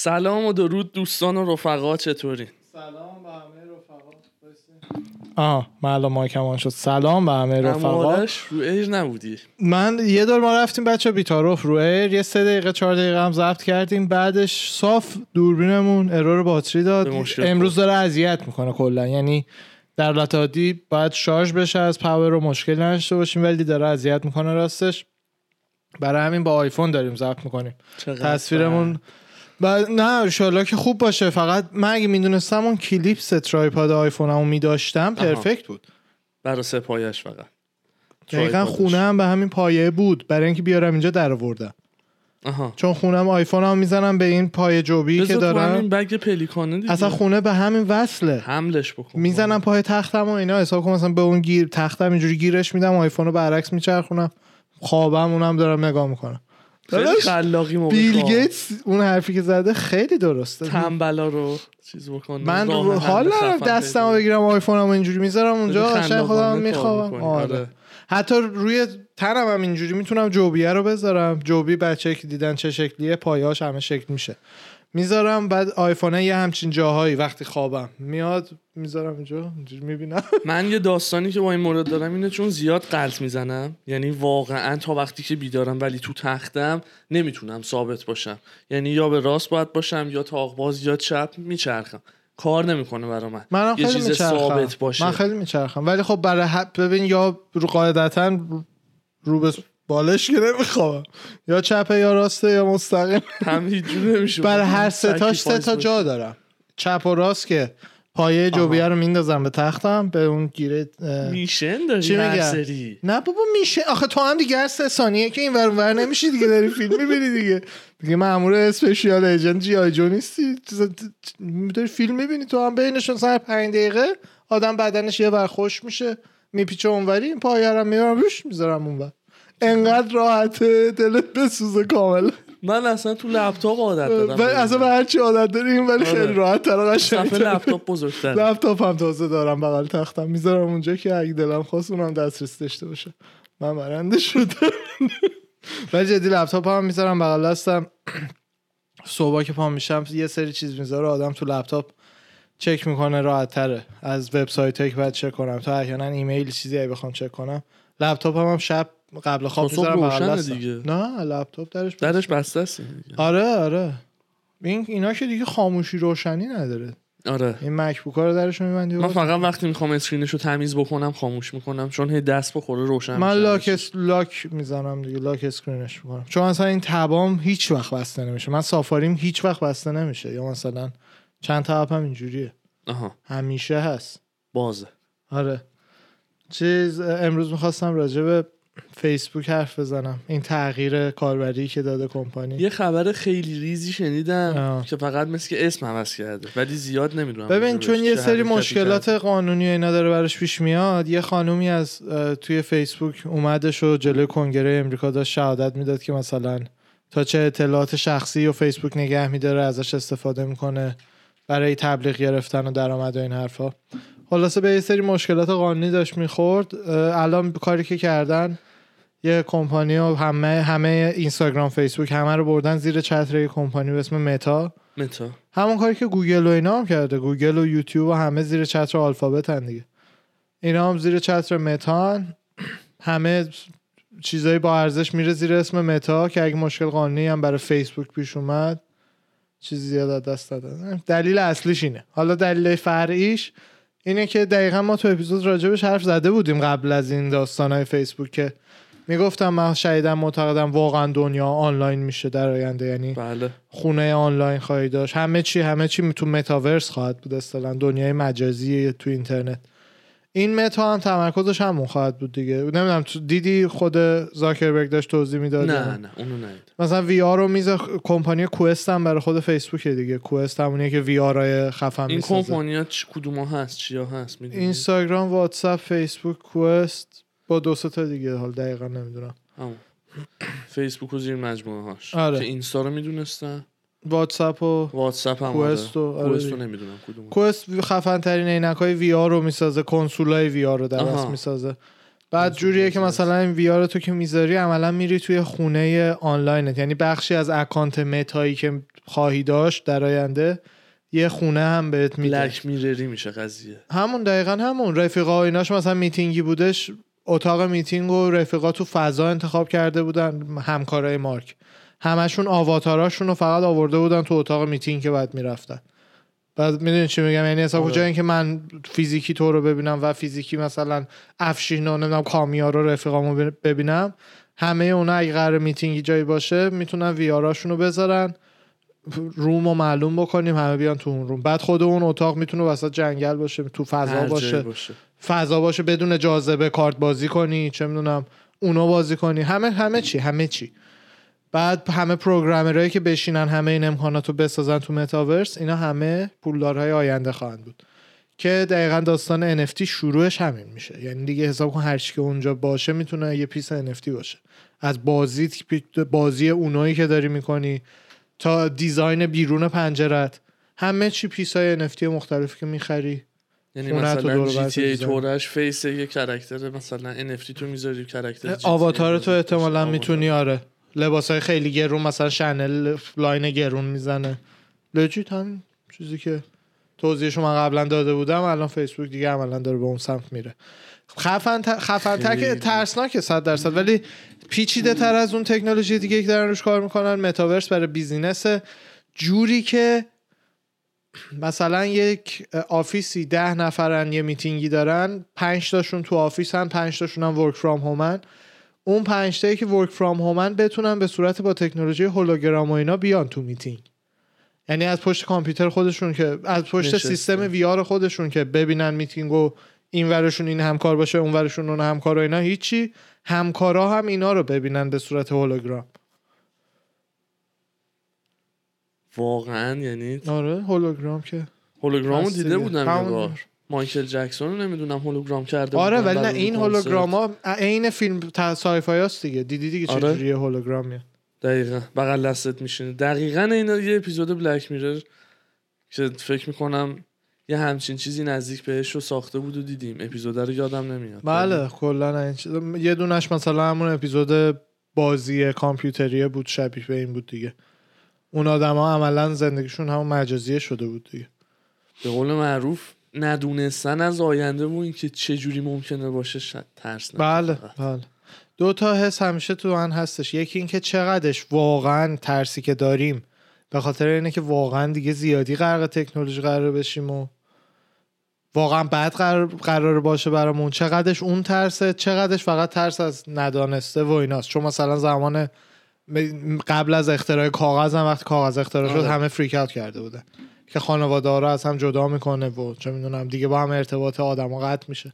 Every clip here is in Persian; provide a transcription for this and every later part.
سلام و درود دوستان و رفقا چطوری؟ سلام به همه رفقا آه من الان مایکم شد. سلام به همه رفقا. رو air نبودی؟ من یه دور ما رفتیم بچه بیتاروف رو air. یه سه دقیقه چهار دقیقه هم ضبط کردیم. بعدش صاف دوربینمون error باتری داد. امروز داره اذیت می‌کنه کلا. یعنی در حالت عادی باید شارژ بشه از power رو مشکل نداشته باشیم ولی داره اذیت می‌کنه راستش. برای همین با آیفون داریم ضبط می‌کنیم. تصویرمون و نه انشالله که خوب باشه. فقط من اگه می‌دونستم اون کلیپس tripod iPhone می داشتم perfect بود. برای سه پایش فقط. دقیقا خونه هم به همین پایه بود. برای اینکه بیارم اینجا در آوردم. آها. چون خونم آیفون هم می‌زنم به این پای چوبی که دارم. همین بگ پلیکانه دیگه. اصلا خونه به همین وصله. حملش بکن. می‌زنم پای تختم و اینا. حساب کنم مثلا به اون گیر تختم اینجوری گیرش میدم آیفون رو برعکس میچرخونم. خوابم اونم دارم نگاه می‌کنم. خلاقی بیل گیتس اون حرفی که زده خیلی درسته. تنبلا رو چیز بکنه من رو حال ندارم دستمو بگیرم آیفونم اینجوری می‌ذارم اونجا قشنگ خودم می‌خوام آره. آره. حتی روی تنم هم اینجوری می‌تونم جوبیه رو بذارم. جوبی بچه که دیدن چه شکلیه پایهاش همه شکل میشه. می‌ذارم بعد آیفون یه همچین جاهایی وقتی خوابم. میاد می‌ذارم اینجا می‌بینم. من یه داستانی که با این مورد دارم اینه چون زیاد قلط می‌زنم. یعنی واقعا تا وقتی که بیدارم ولی تو تختم نمی‌تونم ثابت باشم. یعنی یا به راست باید باشم یا تاقباز یا چپ میچرخم. کار نمی‌کنه برا من. من یه خیلی چیز ثابت باشه. من خیلی میچرخم. ولی خب برای ببین یا رو قاعدتا رو به بالش که نمی‌خوام. یا چپه یا راسته یا مستقیم. هم نمیشه. برای هر ستاش سه تا جا دارم. چپ و راست که پایه جوبیه رو میندازم به تختم به اون گیره میشن داری چی سری نه بابا میشه. آخه تو هم دیگه هر سه ثانیه که این ور ور نمیشی دیگه داری فیلم می‌بینی دیگه. دیگه مامور اسپشیال ایجنت جی آی جو نیستی. داری فیلم می‌بینی تو هم بینشون سر 5 دقیقه آدم بدنش یه ور خوش میشه میپیچه اونوری این پایه رو می‌برم روش می‌ذارم اونور. انقدر راحته دلت بسوزه کامل من اصلا تو لپتاپ عادت دارم اصلا به هر چی عادت داریم ولی خیلی آره. راحت تر قشنگ لپتاپ بزرگتر لپتاپ هم تازه دارم بغل تختم. می‌ذارم اونجا که اگه دلم خواست اونم دسترسی داشته باشه. من برنده شدم ولی جدی لپتاپ هم می‌ذارم بغل دستم. صبح که پا میشم یه سری چیز می‌ذاره آدم تو لپتاپ چک می‌کنه راحت تره از وبسایت که باید چک کنم. تا احیانا ایمیل چیزی بخوام چک کنم. لپتاپ هم, هم شب قبل خواب می‌ذارم روشن دیگه. نه لپتاپ درش بسته. درش بسته است آره آره. این اینا که دیگه خاموشی روشنی نداره. آره. این MacBook ها رو درش میبندی من فقط وقتی می‌خوام screen ش رو تمیز بکنم خاموش می‌کنم چون هی دست بخوره روشن من lock s... lock می‌زنم دیگه lock screen ش می‌کنم. چون مثلا این tab ام هیچ وقت بسته نمیشه. من Safari م هیچ وقت بسته نمیشه. یا مثلا چند تا app هم اینجوریه. آها. همیشه هست. بازه. آره. چیز امروز می‌خواستم راجع به فیسبوک حرف بزنم. این تغییر کاربری که داده کمپانی. یه خبر خیلی ریزی شنیدم که فقط مثل که اسم عوض کرده ولی زیاد نمی‌دونم ببین چون یه سری مشکلات قانونی اینا داره براش پیش میاد یه خانومی از توی فیسبوک اومدش و جلوی کنگره امریکا داشت شهادت می‌داد که مثلا تا چه اطلاعات شخصی و فیسبوک نگه میداره ازش استفاده می‌کنه برای تبلیغ گرفتن و درآمد و این حرفا. خلاصه به یه سری مشکلات قانونی داشت می‌خورد. الان کاری که کردن یه کمپانی و همه همه اینستاگرام فیسبوک همه رو بردن زیر چتر کمپانی به اسم متا. متا. همون کاری که گوگل و اینا هم کرده. گوگل و یوتیوب و همه زیر چتر آلفابت هن دیگه. اینا هم زیر چتر متان همه چیزایی با ارزش میره زیر اسم متا که اگه مشکل قانونی هم برای فیسبوک پیش اومد چیزی زیاد دست دادن. دلیل اصلیش اینه. حالا دلیل فرعیش اینه که دقیقا ما تو اپیزود راجبش حرف زده بودیم قبل از این داستان های فیسبوک که می‌گفتم من شایدم معتقدم واقعا دنیا آنلاین میشه در آینده یعنی بله. خونه آنلاین خواهی داشت. همه چی همه چی تو متاورس خواهد بود اصلا دنیای مجازی تو اینترنت. این متا هم تمرکزش همون خواهد بود دیگه. نمی‌دونم دیدی خود زاکربرگ داشت توضیح می‌داد نه نه؟ اونو ندید مثلا وی آر رو میز کمپانی Quest هم برای خود فیسبوک دیگه. Quest همونیه که VR خفن این کمپانی ها کدوم هست چیا هست می‌دونی؟ اینستاگرام واتساپ فیسبوک Quest. با دو تا دیگه حال دقیقا نمی‌دونم. همون فیسبوک و زیر مجموعه هاش. آره. که اینستا رو می‌دونستن؟ واتساپ و واتساپ هم Quest و آره. Quest رو نمی‌دونم کدوم Quest خفن ترین عینک های VR رو می‌سازه کنسول های VR رو درست می‌سازه. بعد جوریه که مثلا این VR تو که می‌ذاری عملا میری توی خونه آنلاینت. یعنی بخشی از اکانت متایی که خواهی داشت در آینده یه خونه هم بهت میده. Black Mirror ی میشه قضیه. همون دقیقا همون. رفیقا و ایناش مثلا میتینگی بودش اتاق میتینگ و رفیقا تو فضا انتخاب کرده بودن همکارای مارک. همشون آواتاراشون رو فقط آورده بودن تو اتاق میتینگ که بعد می‌رفتن. بعد می‌دونی چی میگم؟ یعنی حساب آره. جای اینکه من فیزیکی تو رو ببینم و فیزیکی مثلا افشین و نمی‌دونم کامیا رو رفیقامو ببینم همه اونا اگه قرار میتینگی جایی باشه می‌تونن VR اشون رو بذارن روم رو معلوم بکنیم همه بیان تو اون روم. بعد خود اون اتاق می‌تونه وسط جنگل باشه تو فضا باشه. باشه. فضا باشه بدون جاذبه کارت بازی کنی چه می‌دونم اونو بازی کنی. همه همه چی همه چی. بعد همه پروگرامرهایی که بشینن همه این امکانات رو بسازن تو متاورس اینا همه پولدارهای آینده خواهند بود. که دقیقا داستان NFT شروعش همین میشه. یعنی دیگه حساب کن هر که اونجا باشه می‌تونه یه پیس NFT باشه. از بازی بازی اونایی که داری می‌کنی تا design بیرون پنجرت همه چی piece های NFT مختلفی که می‌خری. یعنی مثلا GTA. تورش face یه character مثلا NFT تو می‌ذاری character آواتار تو احتمالا. می‌تونی آره لباس های خیلی گرون مثلا Chanel line گرون می‌زنه legit همون چیزی که توضیحشو من قبلا داده بودم الان فیسبوک دیگه عملا داره به اون سمت میره خفن خفن که خیلی. ترسناکه صد درصد ولی پیچیده تر از اون تکنولوژی دیگه که دارن روش کار می‌کنن متاورس برای business جوری که مثلا یک office ی ده نفرن یه میتینگی دارن پنج تاشون تو office ان پنج تاشون هم work from home ان اون پنج تایی که work from home ان بتونن به صورت با تکنولوژی هولوگرام و اینا بیان تو میتینگ. یعنی از پشت کامپیوتر خودشون که از پشت نشسته. سیستم VR خودشون که ببینن میتینگ و این ورشون این همکار باشه اون ورشون اون همکار و اینا هیچی. همکارا هم اینا رو ببینن به صورت هولوگرام. واقعا یعنی آره هولوگرام که هولوگرامو هست دیده. بودم یه همون- بار مایکل جکسون رو نمی‌دونم هولوگرام کرده آره ولی نه این. هولوگرام ها عین فیلم سایفای هست دیگه. دیدی دیگه آره. چجوریه هولوگرام میاد دقیقا. بغل دستت میشینه. دقیقا اینا یه اپیزود بلک میرر که فکر می‌کنم یه همچین چیزی نزدیک بهش رو ساخته بود و دیدیم. اپیزود رو یادم نمیاد. بله کلا این چیز- یه دونش مثلا همون اپیزود بازی کامپیوتریه بود شبیه به این بود دیگه. اون آدما عملا زندگیشون همون مجازیه شده بود دیگه. به قول معروف ندونستن از آینده و اینکه چه جوری ممکنه باشه شد ترس بله بله. دو تا حس همیشه تو من هستش. یکی اینکه چقدرش واقعا ترسی که داریم. به خاطر اینه که واقعا دیگه زیادی غرق تکنولوژی قرار بشیم و واقعا بعد قرار, قرار باشه برامون. چقدرش اون ترسه چقدرش فقط ترس از ندانسته و ایناست. چون مثلا زمان قبل از اختراع کاغذ هم وقتی کاغذ اختراع شد آره. همه فریک اوت کرده بودن که خانواده ها رو از هم جدا می‌کنه و چه می‌دونم دیگه با هم ارتباط آدم قطع میشه.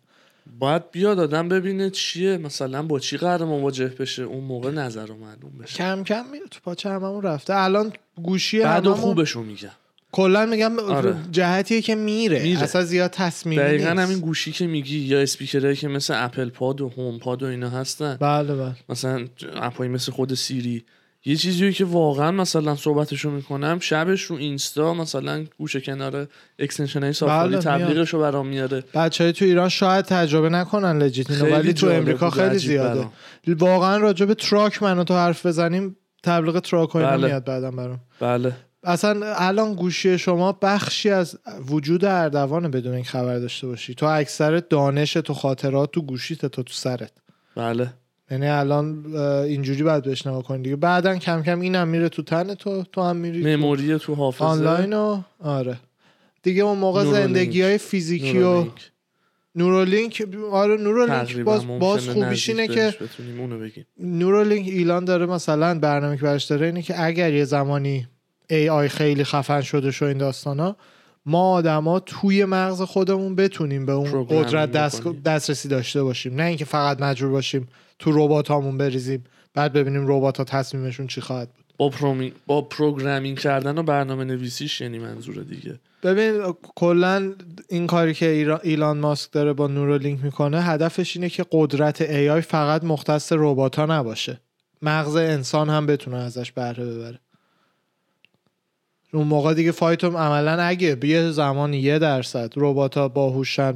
باید بیاد آدم ببینه چیه. مثلا با چی قرار مواجه بشه؟ اون موقع نظر رو معلوم بشه. کم کم میره تو پاچه هممون رفته. الان گوشی بعد هممون خوبشو میگم. کلا میگم آره. جهتیه که میره, میره. اصلا زیاد تصمیمی دقیقا نیست. همین گوشی که میگی یا اسپیکرهایی که مثل Apple Pod و HomePod و اینا هستن بله بله مثلا app ایی مثل خود Siri یه چیزی که واقعا مثلا صحبتشو می‌کنم شبش رو اینستا مثلا گوشه کنار extension های Safari بله، تبلیغشو برام میاره بچه های تو ایران شاید تجربه نکنن legit ولی تو امریکا خیلی زیاده برام. واقعا راجع به truck منو تو حرف بزنیم تبلیغ truck اینا بله. میاد بعدم برام بله اصلا الان گوشی شما بخشی از وجود اردوانه بدون این خبر داشته باشی. تو اکثر دانش تو خاطرات تو گوشیت تا تو سرت. بله. یعنی الان اینجوری باید بهش نگاه کنی دیگه. بعدا کم کم اینم میره تو تن تو تو هم میری تو memory تو حافظه. آنلاین و آره. دیگه اون موقع Neuralink. زندگی های فیزیکی و Neuralink. Neuralink آره Neuralink باز, باز خوبیش اینه که Neuralink ایلان داره مثلا برنامه که برش داره اینه که اگر یه زمانی AI خیلی خفن شده شو این داستانا. ما آدما توی مغز خودمون بتونیم به اون قدرت دست. دسترسی داشته باشیم. نه اینکه فقط مجبور باشیم تو ربات هامون بریزیم بعد ببینیم ربات ها تصمیمشون چی خواهد بود. با پرومی... با programming کردن و برنامه نویسیش یعنی منظوره دیگه. ببین کلا این کاری که ایلان ماسک داره با نورولینک می‌کنه هدفش اینه که قدرت AI فقط مختص ربات ها نباشه. مغز انسان هم بتونه ازش بهره ببره. اون موقع دیگه فایتوم عملا اگه به یه زمانی یه درصد ربات ها باهوشن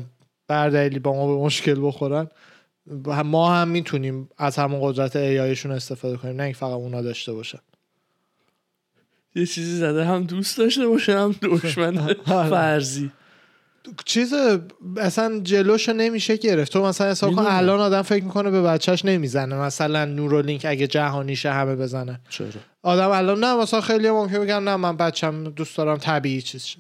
بر دلیلی با ما به مشکل بخورن ما هم می‌تونیم از همون قدرت ایایشون استفاده کنیم نه اینکه فقط اونا داشته باشن یه چیزی زده هم دوست داشته باشه هم دشمن آره. فرضی چیز اصلا جلوشو نمیشه گرفت. تو مثلا حساب کن. الان آدم فکر می‌کنه به بچهش نمی‌زنه. مثلا نورولینک اگه جهانیشه همه بزنه. چرا؟ آدم الان نه مثلا خیلی ممکن بگن نه من بچم دوست دارم طبیعی چیز شه.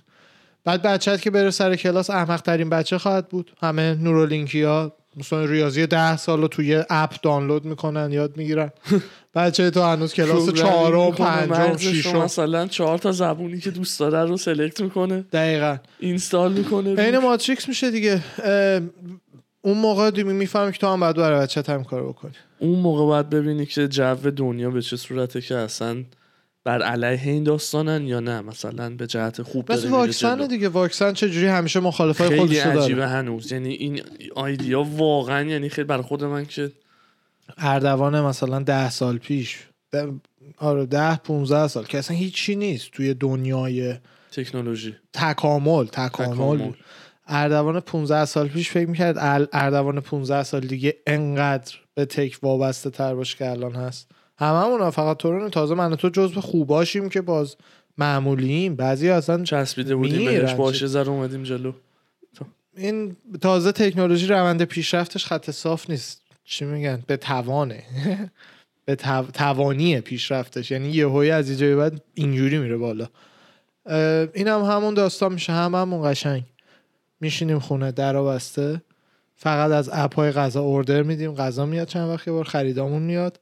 بعد بچت که بره سر کلاس احمق ترین بچه خواهد بود. همه نورولینکی ها مثلا ریاضی ده سال رو توی اپ دانلود می‌کنن یاد می‌گیرن. بچه تو هنوز کلاس چهارم پنجم ششم. مثلا چهار تا زبونی که دوست داره رو سلکت می‌کنه. دقیقا. اینستال می‌کنه. عین ماتریکس میشه دیگه. اون موقع دیگه می‌فهمی که تو هم باید برای بچه هم کار بکنی. اون موقع باید ببینی که جو دنیا به چه صورته که اصلا بر علیه این داستانن یا نه؟ مثلا به جهت خوب داره میره واکسن. دیگه واکسن چجوری همیشه مخالفای خودش رو عجیبه داره هنوز. یعنی این آیدیا واقعا یعنی خیلی برای خود من که اردوان مثلا ده سال پیش ده- آره ده 15 سال که اصلا هیچی نیست توی دنیای تکنولوژی. تکامل تکامل. تکامل. اردوان 15 سال پیش فکر می‌کرد اردوان 15 سال دیگه انقدر به تک وابسته تر باشه که الان هست. هممون فقط تو رو تازه من تو جزو خوباشیم که باز معمولیم. بعضی اصلا چسبیده بودیم بهش باشه ذره اومدیم جلو. این تازه تکنولوژی روند پیشرفتش خط صاف نیست. چی میگن؟ به توانه. به تو... توانی پیشرفتش. یعنی یهویی از اینجا به بعد اینجوری میره بالا. این هم همون داستان میشه. هم همون قشنگ میشینیم خونه در بسته. فقط از اپ های غذا اوردر میدیم. غذا میاد چند وقت یه بار خریدامون میاد.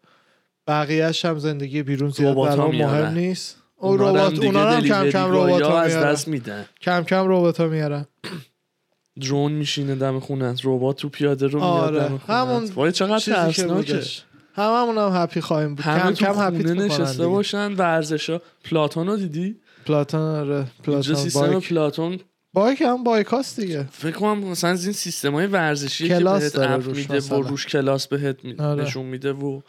بقیهش هم زندگی بیرون زیاد برام. مهم نیست. او رو ربات اونا رو هم کم کم ربات ها از میارن. دست میدن. کم کم ربات ها میارن. drone میشینه دم خونه ربات تو پیاده رو میاد آره. خونه همون وای چقدر ترسناکه. هممون هم happy خواهیم بود. کم کم happy نشسته باشن. ورزش ها Peloton رو دیدی؟ Peloton آره. Peloton سیستم bike. Peloton bike هم bike هاست دیگه. فکر کنم مثلا این سیستم های ورزشی که بهت app میده. و روش کلاس بهت آره. نشون میده و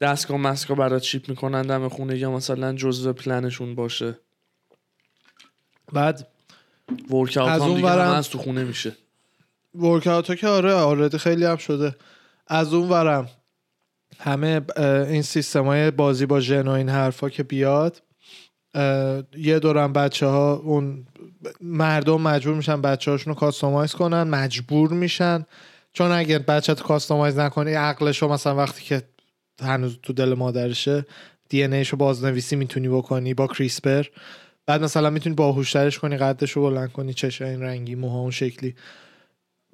دستگاه مسکا برات ship می‌کنن دم خونه یا مثلا جزء پلنشون باشه. بعد workout از هم اون دیگه از تو خونه میشه. workout ها که آره already خیلی هم شده. از اون ورم همه این سیستم های بازی با ژن و این حرفا که بیاد یه دورم بچه ها اون مردم مجبور میشن بچه هاشون رو customize کنن مجبور میشن. چون اگر بچه تو customize نکنی عقلشو مثلا وقتی که هنوز تو دل مادرشه دی ان رو بازنویسی می‌تونی بکنی با کریسپر. بعد مثلا می‌تونی باهوشترش کنی قدش رو بلند کنی چشم این رنگی موها اون شکلی.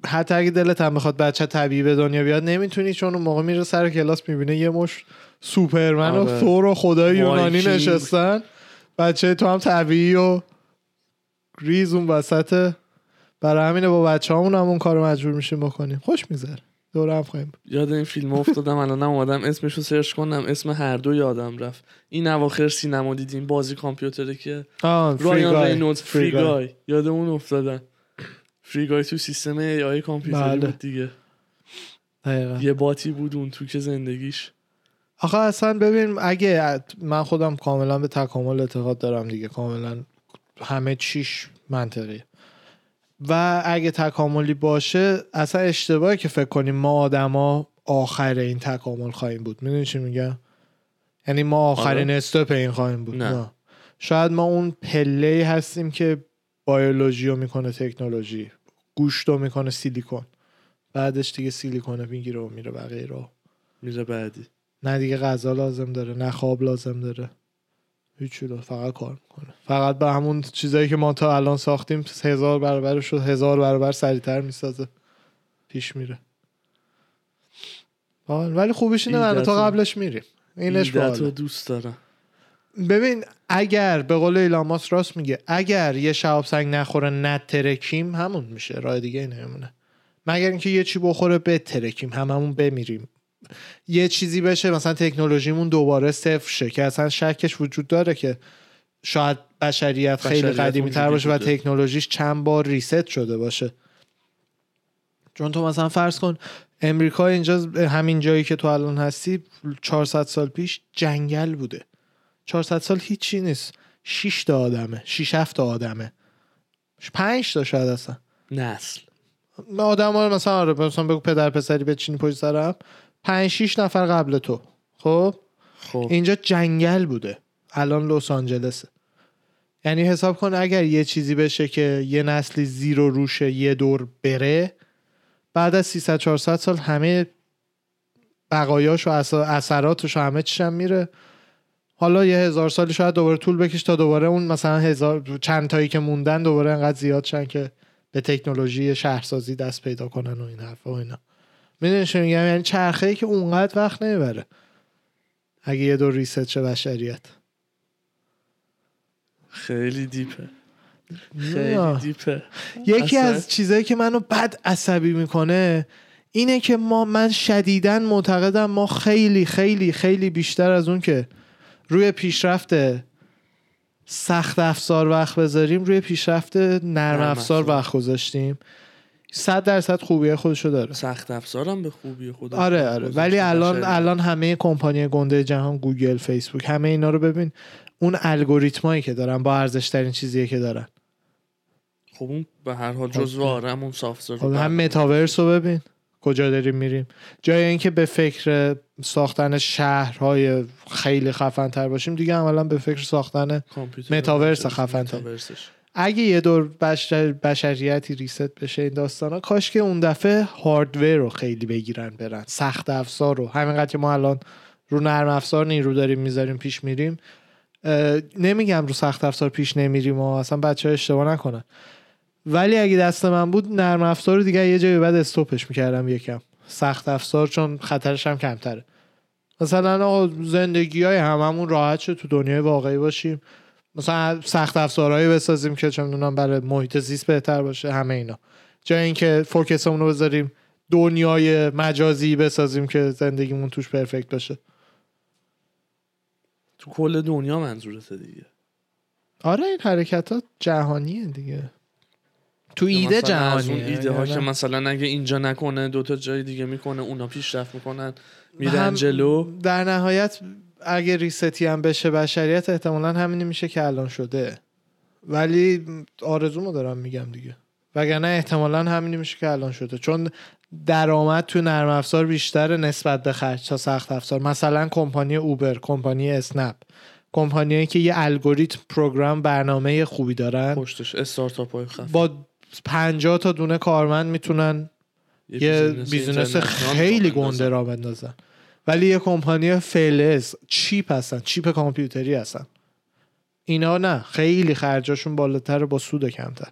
حتی اگه دلت هم بخواد بچه طبیعی به دنیا بیاد نمی‌تونی چون اون موقع میره سر کلاس می‌بینه یه مش سوپرمن و آره. ثور و خدای یونانی. نشستن. بچه تو هم طبیعی و ریز اون وسطه برای همینه با بچه همون هم اون کار رو مجبور میشیم بکنیم. خوش می‌ذاره دور هم خواهیم. یاد این فیلم افتادم الان اومدم اسمش رو سرچ کنم. اسم هر دو یادم رفت. این اواخر سینما دیدیم بازی کامپیوتره که رایان رینولدز Free Free Guy یادمون افتادن. Free Guy تو سیستم AI کامپیوتری بله. بود دیگه. دقیقا. یه bot ی بود اون تو که زندگیش. آخه اصلا ببین اگه من خودم کاملا به تکامل اعتقاد دارم دیگه. کاملا همه چیش منطقیه. و اگه تکاملی باشه اصلا اشتباهی که فکر کنیم ما آدما آخر این تکامل خواهیم بود. می‌دونی چی میگم؟ یعنی ما آخرین استپ این خواهیم بود. نه. نه. شاید ما اون پله هستیم که بیولوژی رو می‌کنه تکنولوژی گوشت رو می‌کنه سیلیکون. بعدش دیگه سیلیکون می‌گیره و میره بقیه رو. میره بعدی. نه دیگه غذا لازم داره نه خواب لازم داره. هیچی رو فقط کار می‌کنه. فقط به همون چیزایی که ما تا الان ساختیم هزار برابر شد هزار برابر سریعتر می‌سازه. پیش میره. ولی خوبیش اینه من و تو ایده‌تو- قبلش میریم. اینش باحاله. دوست دارم. ببین اگر به قول ایلاماس راست میگه اگر یه شهاب سنگ نخوره نترکیم همون میشه. راه دیگه نمیمونه مگر اینکه یه چی بخوره بترکیم هممون بمیریم. یه چیزی بشه مثلا تکنولوژیمون دوباره صفر شه که اصلا شکش وجود داره که شاید بشریت خیلی بشریت قدیمی تر باشه و. تکنولوژیش چند بار ریست شده باشه. چون تو مثلا فرض کن امریکا اینجا همین جایی که تو الان هستی 400 سال پیش جنگل بوده. 400 سال هیچی نیست. 6 تا آدمه 6 7 تا آدمه. 5 تا شاید اصلا. نسل. آدم ها مثلا آره مثلا بگو پدر پسری بچینی پشت سرم. پنج شیش نفر قبل تو. خب؟ خب. اینجا جنگل بوده. الان لس آنجلسه. یعنی حساب کن اگر یه چیزی بشه که یه نسلی زیر و روشه یه دور بره بعد از 300 400 سال همه بقایاش و اث- اثراتش و همه هم میره. حالا یه هزار سالی شاید دوباره طول بکش تا دوباره اون مثلا هزار چند تایی که موندن دوباره انقدر زیاد شن که به تکنولوژی شهرسازی دست پیدا کنن و این حرفا و اینا. می‌دونی چی میگم؟ یعنی چرخه ای که اونقدر وقت نمی‌بره. اگه یه دور ریست شه بشریت. خیلی دیپه. خیلی. دیپه. یکی اصلا- از چیزایی که منو بد عصبی می‌کنه اینه که ما من شدیدا معتقدم ما خیلی خیلی خیلی بیشتر از اون که روی پیشرفت سخت افزار وقت بذاریم روی پیشرفت نرم افزار. وقت گذاشتیم. صد درصد خوبیه خودشو داره. سخت افزارم به خوبی خودش آره آره. ولی الان. الان همه کمپانی گنده جهان گوگل فیسبوک همه اینا رو ببین اون الگوریتمایی که دارن با ارزش ترین چیزیه که دارن. خب اون به هر حال جزو آرم اون software خب هم متاورس رو ببین کجا داریم میریم. جای اینکه به فکر ساختن شهرهای خیلی خفن تر باشیم دیگه عملا به فکر ساختن متاورس، خفن تر. اگه یه دور بشر بشریتی reset بشه این داستانا کاش که اون دفعه hardware رو خیلی بگیرن برن. سخت افزار رو. همینقدر که ما الان رو نرم افزار نیرو داریم می‌ذاریم پیش میریم نمیگم رو سخت افزار پیش نمیریم و اصلا بچه ها اشتباه نکنن. ولی اگه دست من بود نرم افزار رو دیگه یه جایی بعد استوپش می‌کردم یکم. سخت افزار چون خطرش هم کمتره. مثلا زندگی های هممون راحت شد تو دنیای واقعی باشیم. مثلا سخت افزارهایی بسازیم که چه می‌دونم برای محیط زیست بهتر باشه همه اینا. جای اینکه فوکسمون رو بذاریم دنیای مجازی بسازیم که زندگیمون توش پرفکت باشه. تو کل دنیا منظورته دیگه. آره این حرکت ها جهانیه دیگه. تو ایده جهانیه اون ایده ها یعنی که مثلا اگه اینجا نکنه دوتا جای دیگه می‌کنه اونا پیشرفت می‌کنن میرن جلو. در نهایت اگه ریستی هم بشه بشریت احتمالا همینی میشه که الان شده. ولی آرزومو دارم میگم دیگه. وگرنه احتمالا همینی میشه که الان شده. چون درآمد تو نرم افزار بیشتر نسبت به خرج تا سخت افزار. مثلا کمپانی اوبر کمپانی اسنپ کمپانیایی که یه الگوریتم program برنامه خوبی دارن. پشتش استارتاپ های خفن. با 50 تا دونه کارمند می‌تونن یه business خیلی گنده را بندازن. ولی یه کمپانی فلز chip هستن chip کامپیوتری هستن اینا نه خیلی خرجاشون بالاتر با سود کمتر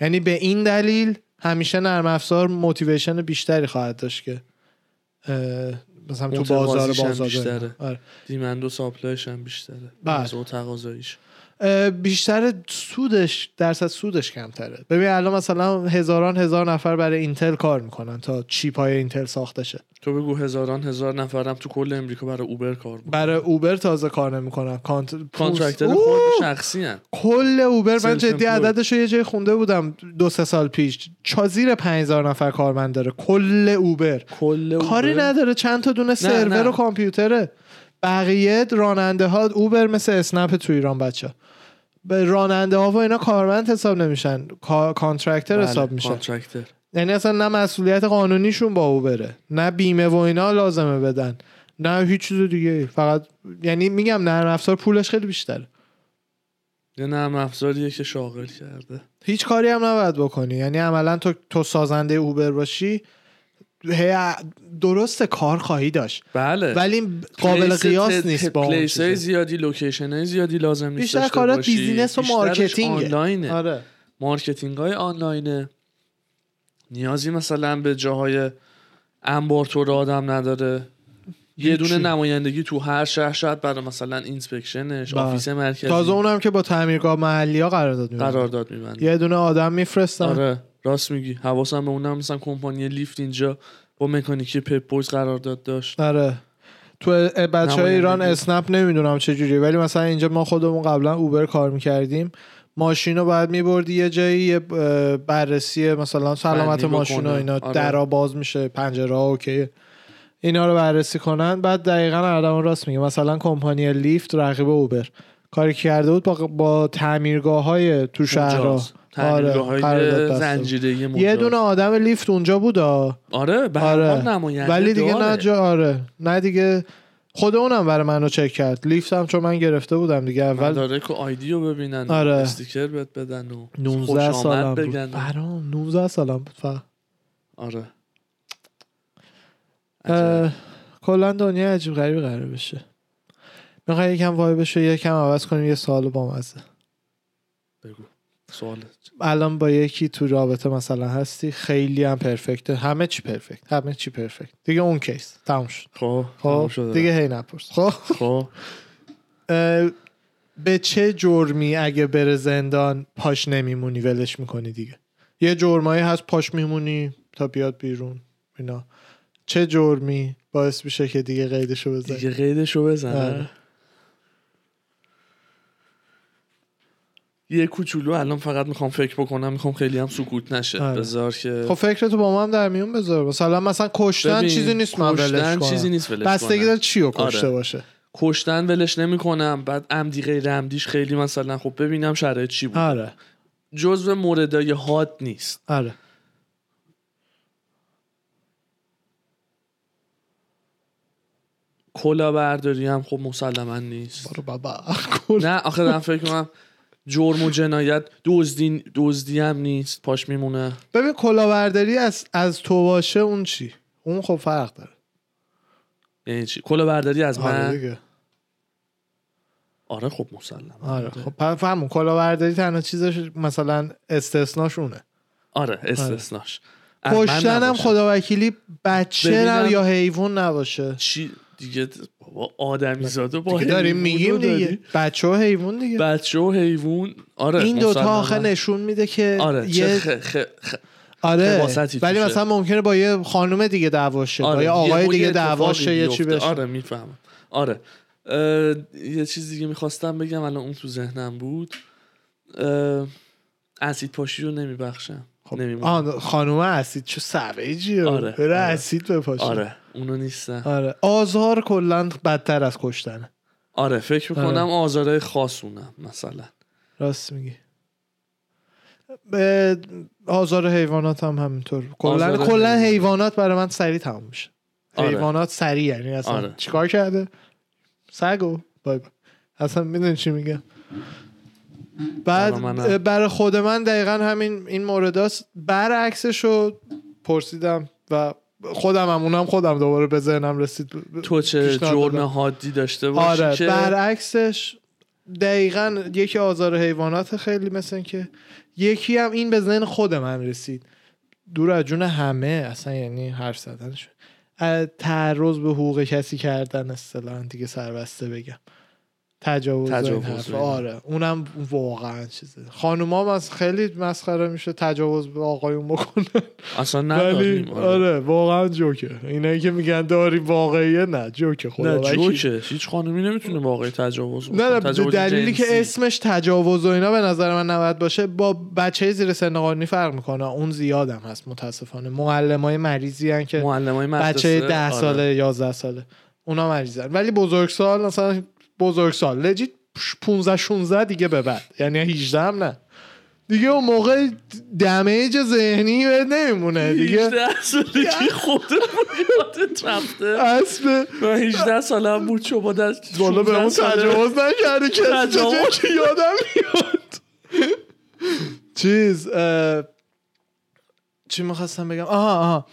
یعنی به این دلیل همیشه نرم افزار motivation بیشتری خواهد داشت که مثلا تو بازار بازار بیشتره. آره. demand و supply ش هم بیشتره بله. و تقاضاییش بیشتر سودش درصد سودش کمتره. ببین الان مثلا هزاران هزار نفر برای اینتل کار می‌کنن تا chip های اینتل ساخته شه تو بگو هزاران هزار نفرم تو کل امریکا برای اوبر کار می‌کنن. برای اوبر تازه کار نمی‌کنن. cont... contractor! خود شخصی هن. کل اوبر من جدی. عددش رو یه جای خونده بودم دو سه سال پیش. چا زیر 5000 نفر کارمند داره. کل اوبر. کل کاری اوبر نداره. چند تا دونه سرور. و کامپیوتره. بقیه راننده ها اوبر مثل اسنپ تو ایران بچه. به راننده ها و اینا کارمند حساب نمیشن. co- contractor بله، حساب میشن contractor. یعنی اصلا نه مسئولیت قانونیشون با اوبره نه بیمه و اینا لازمه بدن نه هیچ چیز دیگه. فقط یعنی میگم نرم افزار پولش خیلی بیشتره. یه نرم افزاریه که شاغل کرده. هیچ کاری هم نباید بکنی. یعنی عملا تو تو سازنده اوبر باشی درست کار خواهی داشت بله ولی قابل قیاس نیست با place های. زیادی location های زیادی لازم نیست بیشتر باشی. business و بیشترش marketing ه. آنلاینه آره marketing های آنلاینه نیازی مثلا به جاهای انبارتور آدم نداره یه. دونه نمایندگی تو هر شهر شاید برای مثلا inspection ش بله. office مرکزی تازه اونم که با تعمیرگاه محلی ها قرارداد می‌بندن. قرارداد یه دونه آدم میفرستن آره راست میگی. حواسم به اونم مثلا کمپانی Lyft اینجا با مکانیکی Pep Boys قرارداد داشت. آره. تو بچه های. ایران اسنپ نمی‌دونم چه جوریه ولی مثلا اینجا ما خودمون قبلا اوبر کار می‌کردیم. ماشین رو باید میبردی یه جایی یه بررسی مثلا سلامت ماشین و. اینا آره. درا باز میشه پنجره اوکی. اینا رو بررسی کنن. بعد دقیقا آدم راست میگه. مثلا کمپانی لیفت رقیب اوبر. کاری کرده بود با, با تعمیرگاه های تو شهرها. آره،. زنجیره یه دونه آدم لیفت اونجا بود. آره به آره. نماینده ولی دیگه داره. نه جا آره. نه دیگه خود اونم برای منو چک کرد. لیفت هم چون من گرفته بودم دیگه اول مدارک و آیدی رو ببینن آره. استیکر بهت بدن و 19 خوش آمد سالم بود. برام 19 سالم بود فقط. آره. کلا دنیا عجیب غریب قرار بشه. می‌خوای یکم وایبش رو یکم عوض کنیم یه سال با مزه بگو. سوال. الان با یکی تو رابطه مثلا هستی خیلی هم پرفکته. همه چی پرفکت. همه چی پرفکت. دیگه اون کیس. تموم شد. خب خب. دیگه هی نپرس. خب. خب. به چه جرمی اگه بره زندان پاش نمیمونی؟ ولش می‌کنی دیگه. یه جرمایی هست پاش میمونی تا بیاد بیرون. اینا. چه جرمی؟ باعث میشه که دیگه قیدشو بزنی. دیگه قیدشو بزنه یه کوچولو الان فقط می‌خوام فکر بکنم می‌خوام خیلی هم سکوت نشه. آره. بذار که خب فکرتو با ما هم در میون بذار. مثلا مثلا کشتن ببین، چیزی نیست من ولش کشتن کنم. چیزی نیست ولش بستگی. داره چی رو کشته آره. باشه. کشتن ولش نمی‌کنم. بعد عمدی غیر عمدیش خیلی مثلا خب ببینم شرایط چی بود. آره. جزو موردای حاد نیست. آره. کلا برداری هم خب مسلما نیست. بابا. نه آخه دارم فکر کنم جرم و جنایت دزدی دزدی هم نیست. پاش میمونه. ببین کلاهبرداری از از تو باشه اون چی؟ اون خب فرق داره. یعنی چی؟ کلا برداری از آره من؟ دیگه. آره خب مسلما آره خب فهمون کلاهبرداری تنها چیزش مثلا استثناش اونه آره. استثناش. من کشتن هم. خدا وکیلی بچه. یا حیوان نباشه. چی دیگه بابا آدمی زاده با دیگه داریم میگیم. دیگه بچه و حیوان دیگه بچه و حیوان آره این دوتا. آخه نشون میده که آره یه خ... خ... خ... آره ولی. مثلا ممکنه با یه خانم دیگه دعواشه با آره یه آقای دیگه دعواشه یه چی. بشه آره می‌فهمم آره یه چیز دیگه می‌خواستم بگم الان اون تو ذهنم بود اسید پاشی رو نمیبخشم خب نمی‌مونه. خانوم اسید چه سویجیه آره، بره آره. اسید بپاشه آره اونو نیستم آره. آزار کلا بدتر از کشتنه آره فکر می‌کنم آزاره خاصونم مثلا. راست میگی. به آزار حیوانات هم همینطور. کلا کلا حیوانات. حیوانات برای من سریع تموم میشه. آره. حیوانات سریع یعنی اصلا آره. چیکار کرده؟ سگو. بای بای. اصلا می‌دونی چی میگم. بعد. برای خود من دقیقا همین این مورداست برعکسش رو پرسیدم و خودم هم اونم خودم دوباره به ذهنم رسید. تو چه جرم. حادی داشته باشی آره که؟ برعکسش دقیقا یکی آزار حیوانات خیلی مثل که یکی هم این به ذهن خود من رسید. دور از جون همه اصلا یعنی حرف زدنش. تعرض به حقوق کسی کردن اصطلاحا دیگه سربسته بگم. تجاوز, تجاوز. آره اونم واقعا چیزه خانوما از خیلی مسخره میشه تجاوز به آقایون بکنن اصلا ولی نداریم آره. آره واقعا جوکه اینایی که میگن داری واقعیه نه جوکه خدا نه. جوکه هیچ خانمی نمی‌تونه واقعی تجاوز نه نه بکنه. تجاوز دلیلی که جنسی. اسمش تجاوز و اینا به نظر من نباید باشه با بچه زیر سن قانونی فرق می‌کنه اون زیادم هست متاسفانه معلم های مریضی هن که معلمای مدرسه بچه ده آره. ساله یازده ساله اونا مریضن ولی بزرگسال مثلا بزرگسال لجیت 15 16 دیگه به بعد. یعنی 18 هم نه. دیگه اون موقع دمیج ذهنی بهت نمیمونه. دیگه 18 سالگی خودمون یادت رفته. اسب من 18 سالم بود شما در والا به 16 اون تجاوز نکرده کسی تجاوز. که یادم میاد. چیز چی می‌خواستم بگم؟ آها آها.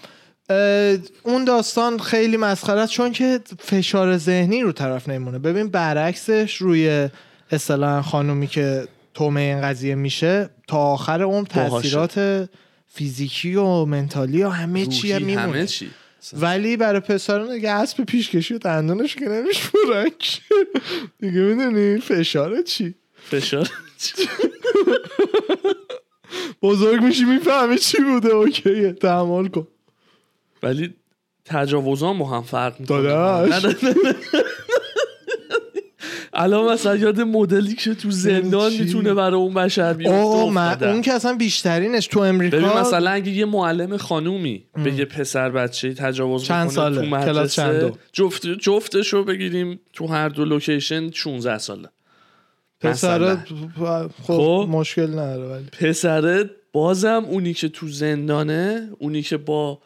اون داستان خیلی مسخره است چون که فشار ذهنی رو طرف نمیمونه. ببین برعکسش روی اصطلاحا خانومی که تومه این قضیه میشه تا آخر عمر باهاشه. تاثیرات فیزیکی و منتالی و همه چی میمونه. همه چی. ولی برای پسران دیگه اسب پیشکشی و دندونش که که. دیگه می‌دونی فشار چی؟ فشار بزرگ میشی می‌فهمی چی بوده. اوکیه تحمل کن. ولی تجاوزان با هم فرق می‌کنه. الان مثلا یاد مدلی که تو زندان؟ می‌تونه برای اون بشر بیفته. اون که اصلا بیشترینش تو امریکا ببین مثلا اگه یه معلم خانومی به یه پسر بچه تجاوز چند ساله؟ تو کلاس مدرسه چندم؟ جفت جفتش رو بگیریم تو هر دو لوکیشن 16 ساله پسر مثلا. خب خب. مشکل نداره ولی پسره بازم اونی که تو زندانه اونی که با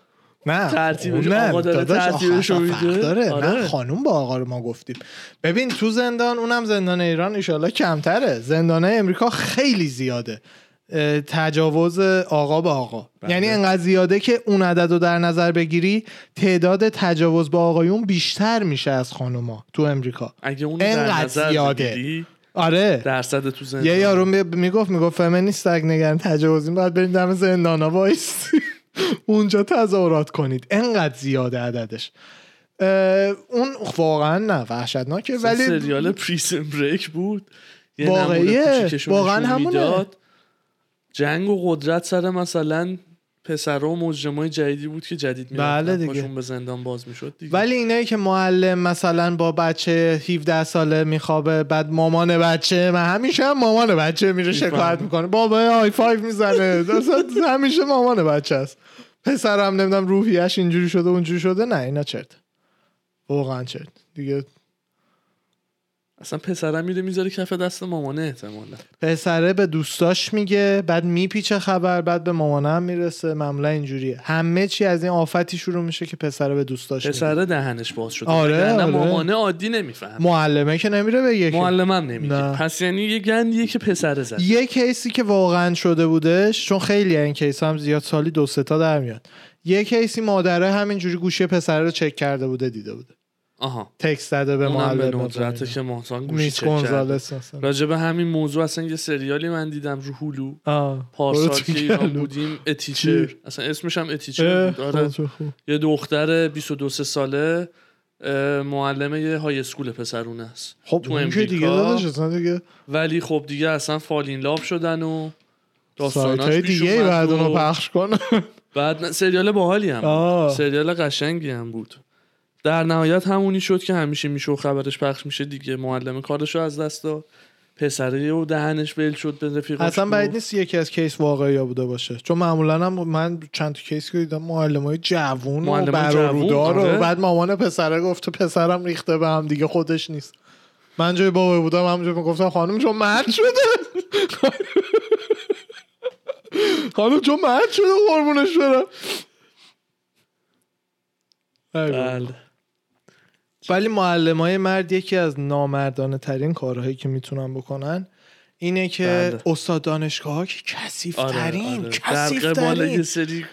نه ترتیبش نه، آقا داره داداش، آخه ترتیبش رو اصلا فرق میده. داره آره. نه خانوم با آقا رو ما گفتیم. ببین تو زندان اونم زندان ایران ایشالله کمتره. زندان امریکا خیلی زیاده. تجاوز آقا به آقا. بله. یعنی انقدر زیاده که اون عدد رو در نظر بگیری تعداد تجاوز به آقایون بیشتر میشه از خانوما تو امریکا. اگه اون در انقدر نظر زیاده. بگیری آره. درصد تو زندان. یه یارو می- می‌گفت می‌گفت فمینیست اگه نگران تجاوزین باید بریم دم زندانا وایسی اونجا تظاهرات کنید انقدر زیاده عددش اون واقعا نه وحشتناکه ولی سریال Prison Break بود یه واقعیه. واقعا همونه. جنگ و قدرت سر مثلا پسر و مجرمای جدیدی بود که جدید می‌رفتن. بله دیگه. به زندان باز می‌شد دیگه. ولی اینایی که معلم مثلا با بچه 17 ساله میخوابه بعد مامان بچه من همیشه هم مامان بچه میره. شکایت می‌کنه. بابا high five می‌زنه. همیشه مامان بچه است. پسرم نمی‌دونم روحیش اینجوری شده اونجوری شده. نه اینا چرت. واقعا چرت. دیگه اصلا پسرم میره می‌ذاره کف دست مامانه احتمالا. پسره به دوستاش میگه بعد میپیچه خبر بعد به مامانم می‌رسه. معمولا اینجوریه. همه چی از این آفتی شروع میشه که پسره به دوستاش میگه. پسره دهنش باز شده. آره، آره. مامانه عادی نمیفهم معلمه که نمیره بگه که معلمم نمیگه. نه. پس یعنی یه گندیه که پسره زد یه case ی که واقعا شده بودش چون خیلی این case هم زیاد سالی دو سه تا در میاد. یه case ی مادره همینجوری گوشی پسره رو چک کرده بوده دیده بوده. آها. text زده به اونم به ندرته که مثلا. راجع به همین موضوع اصلا یه سریالی من دیدم رو Hulu. پارسال که ایران. بودیم A Teacher. اصلا اسمش هم A Teacher آره. خب،. یه دختر 22 سه ساله معلم یه high school پسرونه است. خب تو دیگه امریکا اصلا دیگه. ولی خب دیگه اصلا فالین لاب شدن و داستاناش دیگه بعد اونو پخش کنه بعد سریال باحالی هم. سریال قشنگی هم بود. در نهایت همونی شد که همیشه میشه و خبرش پخش میشه دیگه. معلم کارشو از دست داد. پسره و دهنش ول شد به رفیقاش اصلا گفت. بعید نیست یکی از کیس واقعی بوده باشه. چون معمولا هم من چند تا کیس که دیدم معلم های جوون و معلمای برارودار جوون، آره. و بعد مامان پسره گفته پسرم ریخته به هم دیگه خودش نیست. من جای بابا بودم همونجا می‌گفتم خانم چون مرد شده. خانم چون مرد شده قربونش برم. بله. ولی معلم های مرد یکی از نامردانه ترین کارهایی که می‌تونن بکنن اینه که بله. استاد دانشگاه ها که کسیف آره، ترین آره. در قبال ترین.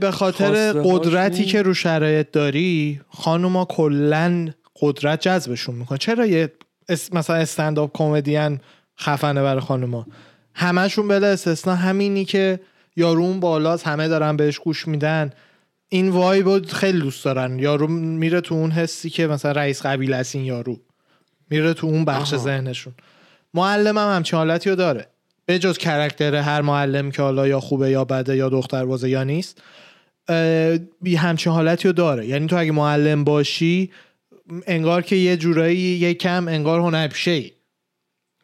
به خاطر قدرتی. که رو شرایط داری خانوما کلا قدرت جذبشون می‌کنه چرا یه اس- مثلا استنداپ کمدین خفنه برای خانوما همشون بلا استثنا همینی که یارو اون بالاست همه دارن بهش گوش میدن این وایب رو خیلی دوست دارن. یارو میره تو اون حسی که مثلا رئیس قبیله است این یارو. میره تو اون بخش. ذهنشون. معلم هم همچین حالتی رو داره. به جز کرکتر هر معلم که حالا یا خوبه یا بده یا دختر بازه یا نیست همچین حالتی رو داره. یعنی تو اگه معلم باشی انگار که یه جورایی یه کم انگار هنرپیشه ای.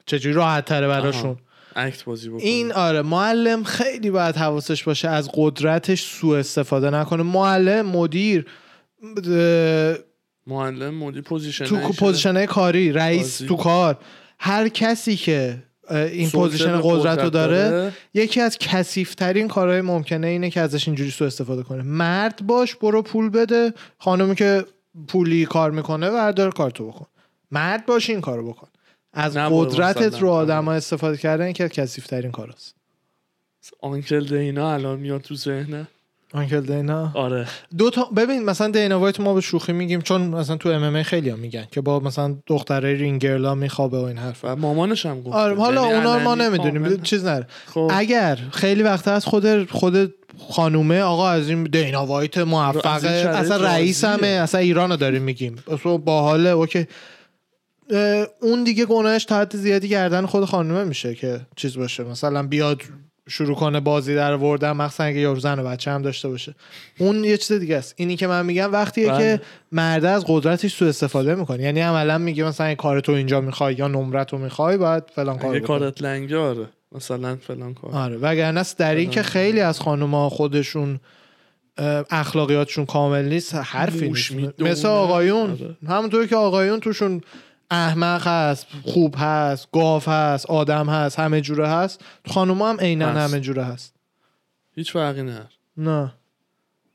چجوری راحت تره براشون؟ act بازی بکنه این آره معلم خیلی باید حواسش باشه از قدرتش سوء استفاده نکنه. معلم مدیر معلم مدیر position تو position کاری رئیس بازی. تو کار. هر کسی که این position قدرت رو داره داره. یکی از کثیفترین کارهای ممکنه اینه که ازش اینجوری سوء استفاده کنه. مرد باش برو پول بده. خانمی که پولی کار می‌کنه وردار کارتو بکن. مرد باش این کارو بکن. از قدرتت. رو آدم استفاده کردن که کثیفترین کاراست. آنکل دینا الان میاد تو ذهنه آنکل دینا؟ آره. دو تا ببین مثلا دینا وایت ما به شوخی میگیم چون مثلا تو ام ام خیلی هم میگن که با مثلا دختره رینگرلا میخوابه و این حرف و مامانش هم گفت آره حالا یعنی اونا ما نمی‌دونیم. چیز نره. خب. اگر خیلی وقت از خود خود خانومه آقا از این دینا وایت موفقه اصلا رئیس. همه اصلا ایرانو داریم میگیم. اصلا باحاله اوکی. اون دیگه گناهش تا حد زیادی گردن خود خانومه میشه که چیز باشه. مثلا بیاد شروع کنه بازی در وردن مخصوصا اگه یارو زن و بچه هم داشته باشه. اون یه چیز دیگه است. اینی که من میگم وقتیه بله. که مرده از قدرتش سوء استفاده می‌کنه. یعنی عملا میگه مثلا کار تو اینجا می‌خوای یا نمرت رو می‌خوای باید فلان کار. کارت لنگه آره. مثلا فلان کار. آره. وگرنه در این که خیلی از خانوما خودشون اخلاقیاتشون کامل نیست حرفی نیست. مثل آقایون. آره. همونطور که آقایون توشون احمق هست خوب هست گاو هست آدم هست همه جوره هست. خانوم هم عینا. همه جوره هست. هیچ فرقی نه. نه.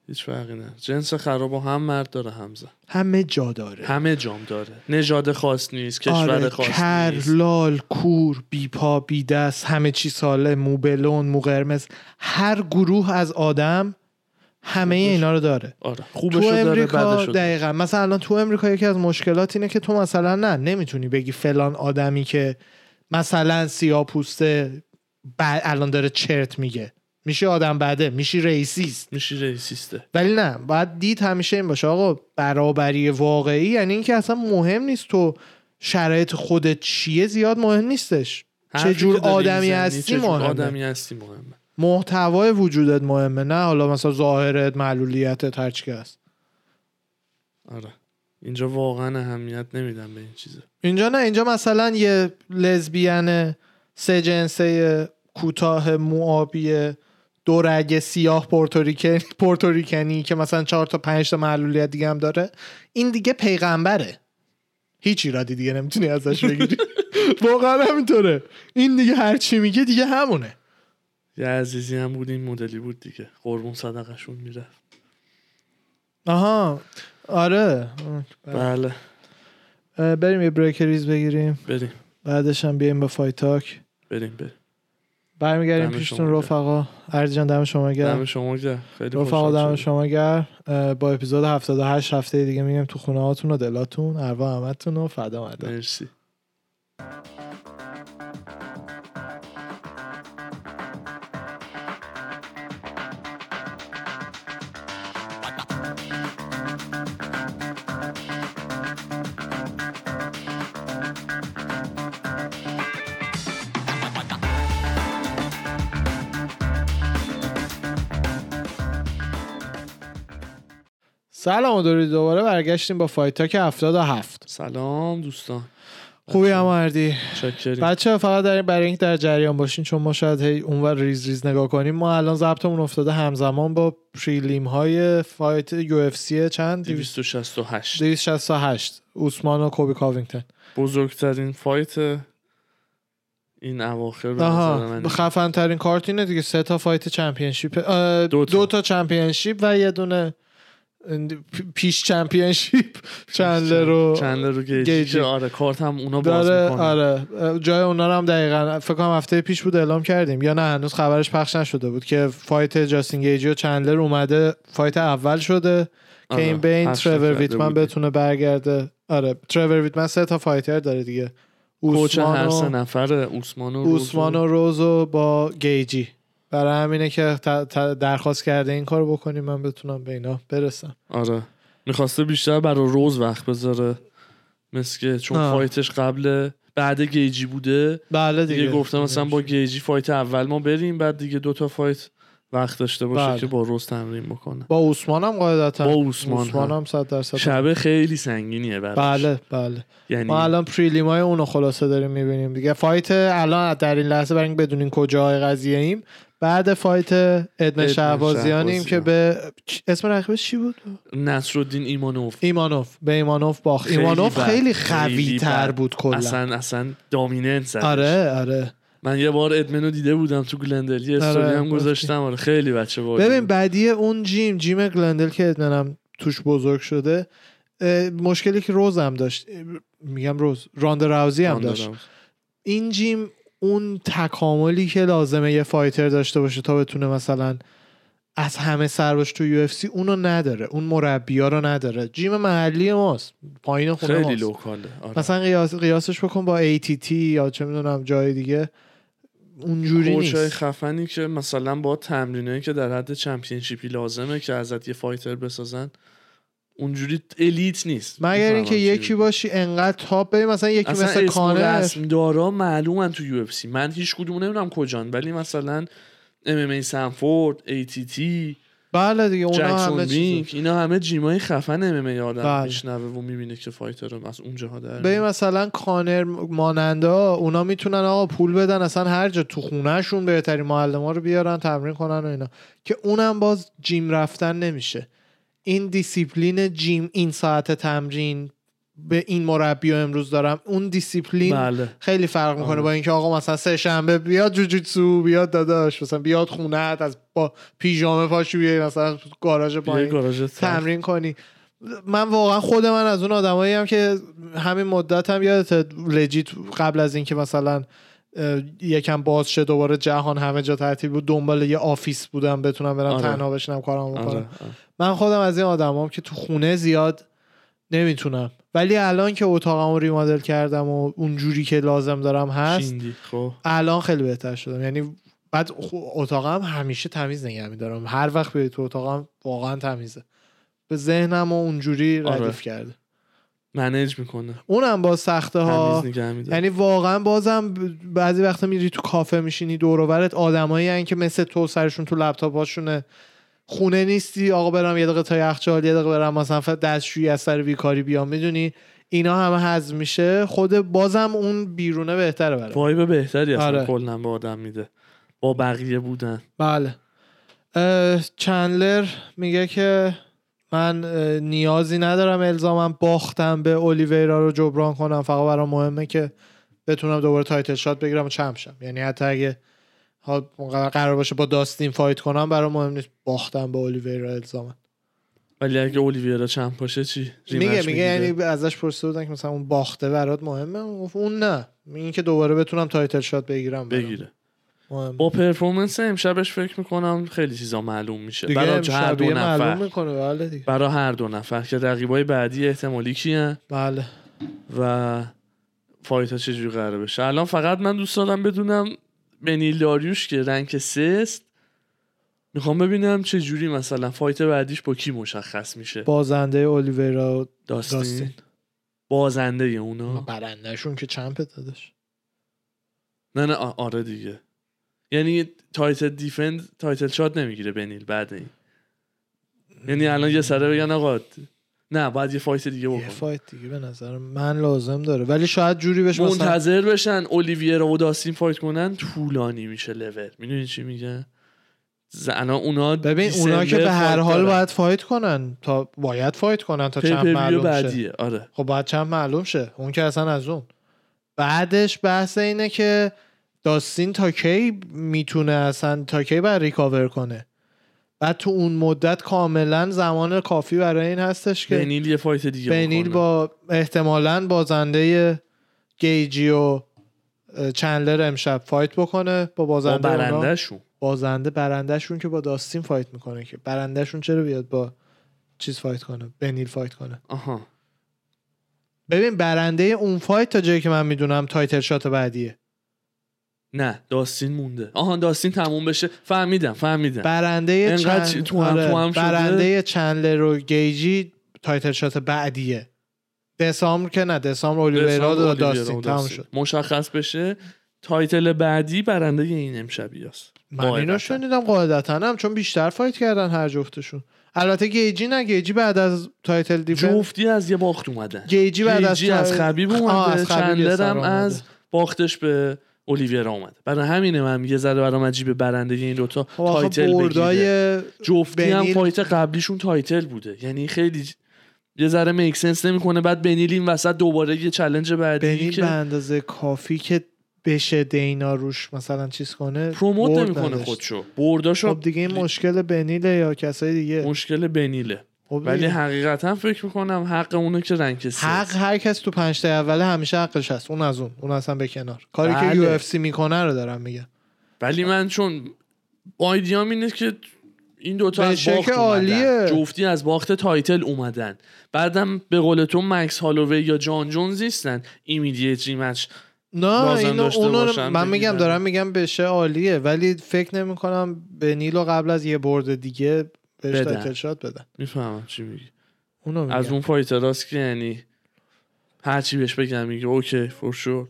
هیچ فرقی نه. جنس خراب و هم مرد داره هم زن همه جا داره. همه جام داره. نژاد خاص نیست کشور آره خاص کر نیست. لال کور بی پا بی دست همه چی ساله مو بلون مو قرمز. هر گروه از آدم همه خوبش. اینا رو داره. آره. تو خوبشو داره امریکا دقیقا. مثلا الان تو امریکا یکی از مشکلات اینه که تو مثلا نه نمی‌تونی بگی فلان آدمی که مثلا سیاه پوسته الان داره چرت میگه. میشه آدم بده میشی ریسیست. میشی ریسیسته. ولی نه باید دید همیشه این باشه. آقا برابری واقعی یعنی اینکه اصلا مهم نیست تو شرایط خودت چیه زیاد مهم نیستش. چه جور آدمی هستی مهمه. آدمی هستی مهمه. محتوای وجودت مهمه نه حالا مثلا ظاهرت معلولیتت هر چی هست. آره. اینجا واقعا اهمیت نمیدم به این چیزه اینجا نه اینجا مثلا یه لزبیان سه جنسه کوتاه موآبی دو رگ سیاه پورتوریکن پورتوریکنی که مثلا چهار تا پنج تا معلولیت دیگه هم داره. این دیگه پیغمبره. هیچ ایرادی دیگه نمی‌تونی ازش بگیری. واقعا همینطوره. این دیگه هر چی میگه دیگه همونه. یه عزیزی هم بود این مدلی بود دیگه. قربون صدقشون میره آها آره. بله. اه، بریم یه break ریز بگیریم. بریم. بعدش هم بیایم با فایتاک بریم بریم. برمیگردیم پیشتون. رفقا. عرض جان دم شما گرم. دم شما گرم. خیلی رفقا دم. شما گرم. با اپیزود 78 هفته دیگه میگیم تو خونه هاتون و دلاتون اروا همتون و فدا مرسی. سلام و درود دوباره برگشتیم با فایتاک 77 سلام دوستان. خوبی هم مردی بچه فقط در برای اینکه در جریان باشین چون ما شاید هی اونور ریز ریز نگاه کنیم ما الان ضبطمون افتاده همزمان با prelim های fight UFC چند؟ 268 268 اوسمان و کولبی کاوینگتن. بزرگترین fight این اواخر به خفن ترین کارت اینه دیگه. سه تا fight championship دو تا. دو تا championship و یه دونه پیش championship چندلر رو چندلر رو گیجی. که آره کارت هم اونا باز می‌کنه آره جای اونا رو هم دقیقا فکر کنم هفته پیش بود اعلام کردیم یا نه هنوز خبرش پخش نشده بود که fight جاستین گیجی و چندلر اومده fight اول شده که آره، این بین ترور ویتمن. بتونه برگرده آره ترور ویتمن سه تا fighter داره دیگه coach هر سه و نفره اوسمان و. اوسمان و روز و با گیجی برای همینه که درخواست کرده این کار بکنیم من بتونم به اینا برسم. آره. می‌خواسته بیشتر برای روز وقت بذاره. مثل که چون آه. fight ش قبل بعد گیجی بوده. بله دیگه, دیگه. گفتم مثلا با گیجی fight اول ما بریم بعد دیگه دوتا fight وقت داشته باشه بله. که با روز تمرین بکنه. با اوسمان هم قاعدتا. با اوسمان اوسمان هم. هم صد درصد. شبه خیلی سنگینیه براش. بله بله. یعنی ما الان prelim های اونو خلاصه داریم می‌بینیم. دیگه fight الان در این لحظه برای بدونین کجای قضیه ایم بعد fight ادمن شهبازیانیم شهبازیان. که به اسم رقیبش چی بود نصرالدین ایمانوف ایمانوف به ایمانوف باخت خیلی ایمانوف. خیلی قوی تر. بود کلا اصلا اصلا dominant. آره آره من یه بار ادمنو دیده بودم تو گلندل یه آره، استوری هم. گذاشتم آره خیلی بچه باحالی ببین بود. بعدی اون gym gym گلندل که ادمنم توش بزرگ شده مشکلی که روز هم داشت میگم روز راندا راوزی هم داشت. این gym اون تکاملی که لازمه یه fighter داشته باشه تا بتونه مثلا از همه سر باشه تو UFC اونو نداره. اون مربی ها رو نداره. gym محلی ماست. پایین خونه خیلی ماست. local ه. آره. مثلا قیاس قیاسش بکن با ATT یا چه می‌دونم جای دیگه. اونجوری نیست. خفنی که مثلا با تمرینایی که در حد championship ی لازمه که ازت یه fighter بسازن. اونجوری الیت نیست مگر اینکه یکی. باشی انقدر تاپ بری مثلا یکی مثل کانر رسم دارا معلومن تو یو اف سی من هیچ کدوم نمی‌دونم کجان ولی مثلا ام ام ای سنفورد ای تی تی بله دیگه اونا جکسون همه وینک اینا همه جیمای خفن ام ام ای آدم بله. میشنوه و می‌بینه که فایتر رو از اونجاها در میاره. مثلا کانر ماننده ها اونا می‌تونن آقا پول بدن اصلا هر جا تو خونهشون بهترین معلم ها رو بیارن تمرین کنن و اینا که اونم باز gym رفتن نمیشه این discipline gym این ساعت تمرین به این مربی رو امروز دارم اون دیسیپلین بله خیلی فرق می‌کنه آره. با اینکه آقا مثلا سه شنبه بیاد جوجیتسو بیاد داداش مثلا بیاد خونت از با پیژامه پاشو بیای مثلا گاراژ پایین سخت. تمرین کنی من واقعا خود من از اون آدمایی هم که همین مدت هم یادت legit قبل از اینکه مثلا یکم باز شه دوباره جهان همه جا تعطیل بود. دنبال یه office بودم بتونم برم آره. تنها بشینم کارم بکنم. آره، آره. من خودم از این آدمام که تو خونه زیاد نمی‌تونم. ولی الان که اتاقمو remodel کردم و اونجوری که لازم دارم هست خب. الان خیلی بهتر شدم یعنی بعد اتاقم همیشه تمیز نگه میدارم. هر وقت بیای تو اتاقم واقعا تمیزه. به ذهنم و اونجوری آره. ردیف کرده. manage می‌کنه. اونم با سخته ها. یعنی واقعا بازم بعضی وقتا میری تو کافه میشینی دور و برت. آدمایی که مثل تو سرشون تو لپتاپ هاشونه. خونه نیستی آقا برم یه دقیقه تا یخچال یه دقیقه برم مثلا دستشویی از سر بیکاری بیام. می‌دونی؟ اینا همه حذف میشه. خود بازم اون بیرونه بهتره برای. وایب بهتری اصلا آره. کلا به آدم میده. با بقیه بودن. بله. چندلر میگه که من نیازی ندارم الزاما باختم به اولیویرا رو جبران کنم. فقط برام مهمه که بتونم دوباره title shot بگیرم و champ شم. یعنی حتی اگه قرار باشه با داستین fight کنم برام مهم نیست باختم به اولیویرا الزاما ولی اگه اولیویرا چند باشه چی؟ میگه میگه؟ یعنی ازش پرسیده بودن که مثلا اون باخته برات مهمه. اون نه. این که دوباره بتونم title shot بگیرم برام. بگیره. مهمه. با performance امشبش فکر می‌کنم خیلی چیزا معلوم میشه. برای هر دو نفر. بله دیگه. برای هر دو نفر که رقیبای بعدی احتمالی کیه بله. و fight ها چجوری قراره بشه. الان فقط من دوست دارم بدونم بنیل داریوش که rank سه است می‌خوام ببینم چه جوری مثلا fight بعدیش با کی مشخص میشه. بازنده اولیویرا و داستین, داستین. بازنده اونا. برندهشون که champ دادش نه نه آره دیگه. یعنی title defend title shot نمی‌گیره بنیل بعد این. یعنی الان یه سره بگن آقا نه باید یه fight دیگه یه بکن. فایت دیگه به نظر من لازم داره. ولی شاید جوری بشه مثلا منتظر بشن اولیویرا و داستین fight کنن طولانی میشه لول می‌دونی چی میگه؟ الان اونا ببین اونا که به هر حال دارن. باید fight کنن تا باید fight کنن تا pay-per-view معلوم شه. بعدیه آره. خب باید champ معلوم شه. اون که اصلا از اون. بعدش بحث اینه که داستین تا کی می‌تونه اصلا تا کی باید recover کنه؟ بعد تو اون مدت کاملا زمان کافی برای این هستش که بنیل یه fight دیگه بنیل. با احتمالا بازنده گیجی و چندلر امشب fight بکنه با با بازنده اونا. برندهشون. بازنده برندهشون که با داستین fight می‌کنه که. برندهشون چرا بیاد با چیز fight کنه؟ بنیل fight کنه. آها. ببین برنده اون fight تا جایی که من می‌دونم title shot بعدیه. نه. داستین مونده. آها داستین تموم بشه. فهمیدم فهمیدم. برنده چند... تو هم تو هم شده. برنده چندلر و گیجی title shot بعدیه. دسامبر که نه دسامبر اولیویرا و داستین داستین. شد. مشخص بشه title بعدی برنده این امشبی هست. من اینو شنیدم قاعدتا هم چون بیشتر fight کردن هر جفتشون. البته گیجی نه گیجی بعد از title defense جفتی از یه باخت اومدن گیجی بعد از از خبیب اومده از خبیب چندلر هم. از باختش به اولیویرا اومده. برای همینه من یه ذره برام عجیبه برنده این دوتا خب title بگیره. جفتی هم بنیل- fight قبلیشون title بوده. یعنی خیلی یه ذره make sense نمی‌کنه. بعد بنیل این وسط دوباره یه challenge بعدی بنیل که به اندازه کافی که بشه دینا روش مثلا چیز کنه promote نمی‌کنه. خودشو. برداشو خب دیگه این مشکل بنیله یا کسای دیگه؟ مشکل بنیله. ولی دیگه. حقیقتا فکر می‌کنم حق اونه که rank سه حق هر کس تو پنج تا اول همیشه حقش هست. اون از اون. اون اصلا به کنار. کاری که بله. UF C می‌کنه رو دارم میگم. ولی من چون idea م اینه که این دوتا از باخت عالیه. جفتی از باخت title اومدن. بعدم به قول تو مکس هالووی یا جان جونز نیستن. immediate rematch نه اینو اونو من میگم. دارم میگم بشه عالیه. ولی فکر نمی کنم بنیلو قبل از یه برد دیگه بهش. title shot بدن. می‌فهمم چی میگی. اونو از اون fighter است که یعنی هر چی بهش بگم میگه okay for sure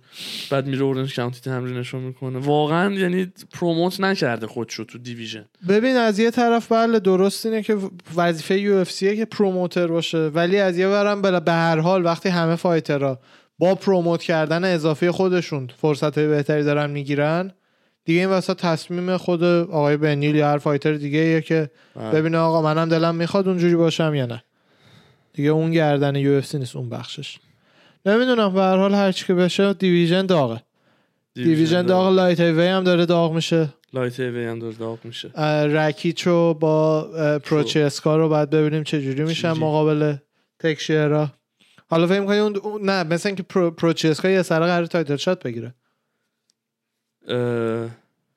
بعد میره Orange County تمرینشو می‌کنه. واقعا یعنی promote نکرده خودشو تو division ببین از یه طرف بله درست اینه که وظیفه UF که promoter باشه ولی از یه ور هم بله به هر حال وقتی همه fighter ها با promote کردن اضافه خودشون فرصت بهتری دارن می‌گیرن دیگه این وسط تصمیم خود آقای بنیل یا هر fighter دیگه ایه که بله. ببینه آقا منم دلم می‌خواد اونجوری باشم یا نه. دیگه اون گردن UF نیست اون بخشش. نمی‌دونم به هر حال هر چی که بشه division داغه. division داغ light heavy هم داره داغ میشه. light heavy هم داره داغ میشه. اه، رکیچو با پروچسکا رو باید ببینیم چه جوری میشن؟ مقابل تشیرا. حالا فکر می‌کنی اون نه مثل اینکه پرو، پروچسکا یه سره قرار title shot بگیره.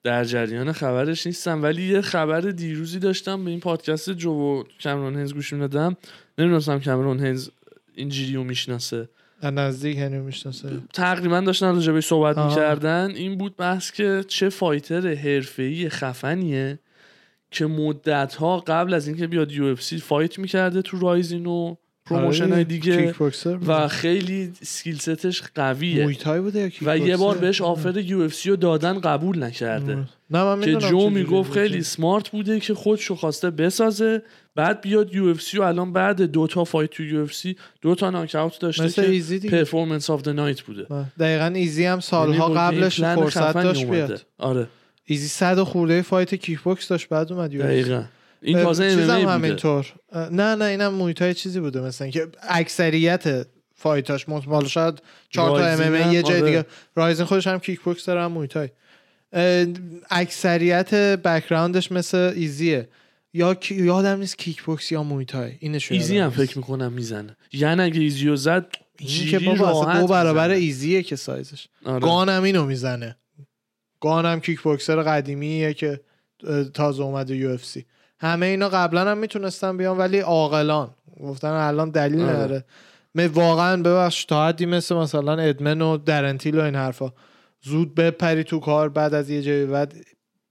در جریان خبرش نیستم. ولی یه خبر دیروزی داشتم به این پادکست جو و کمرون هنز گوش می‌دادم. نمی‌دونستم کمرون هنز اینجوری رو می‌شناسه. نزدیک هنری می‌شناسه. تقریبا داشتن راجع بهش صحبت. می‌کردن. این بود بحث که چه fighter حرفه‌ای خفنیه که مدت ها قبل از اینکه بیاد UFC fight می‌کرده تو رایزین و promotion های دیگه کیک بوکسر و خیلی skill set ش قویه بوده یا و یه بار؟ بهش offer UFC رو دادن قبول نکرده نه من که جو می‌گفت. خیلی smart بوده که خودشو خواسته بسازه بعد بیاد UFC و الان بعد دو تا fight تو UFC دو تا ناکاوت داشته مثل که دیگه performance of the night بوده. دقیقا ایزی هم سالها یعنی قبلش فرصت داشت. بیاد آره ایزی صد و خورده fight کیک بوکس داشت بعد اومد UFC. این تازه چیزم ام همینطور. نه نه اینم مویتای چیزی بوده. مثلا که اکثریت fight اش مطمئن شاید چهار تا ام هم، یه جای آره. دیگه. رایزن خودش هم کیک بوکس داره هم مویتای اکثریت background ش مثل ایزیه یا کی- یادم نیست کیک بوکس یا مویتای اینش ایزی هم فکر می‌کنم می‌زنه. یعنی اگه ایزی رو زد این که بابا اصلا دو برابر می‌زنه. ایزیه که سایزش. آره. گان هم اینو می‌زنه. گانم کیک بوکسر قدیمیه که تازه اومده UFC همه اینا قبلا هم می‌تونستن بیان ولی عاقلان. گفتن الان دلیل آره. نداره. م- واقعا ببخش تا حدی مثل مثلا ادمن و درن تیل و این حرفا. زود بپری تو کار بعد از یه جایی بعد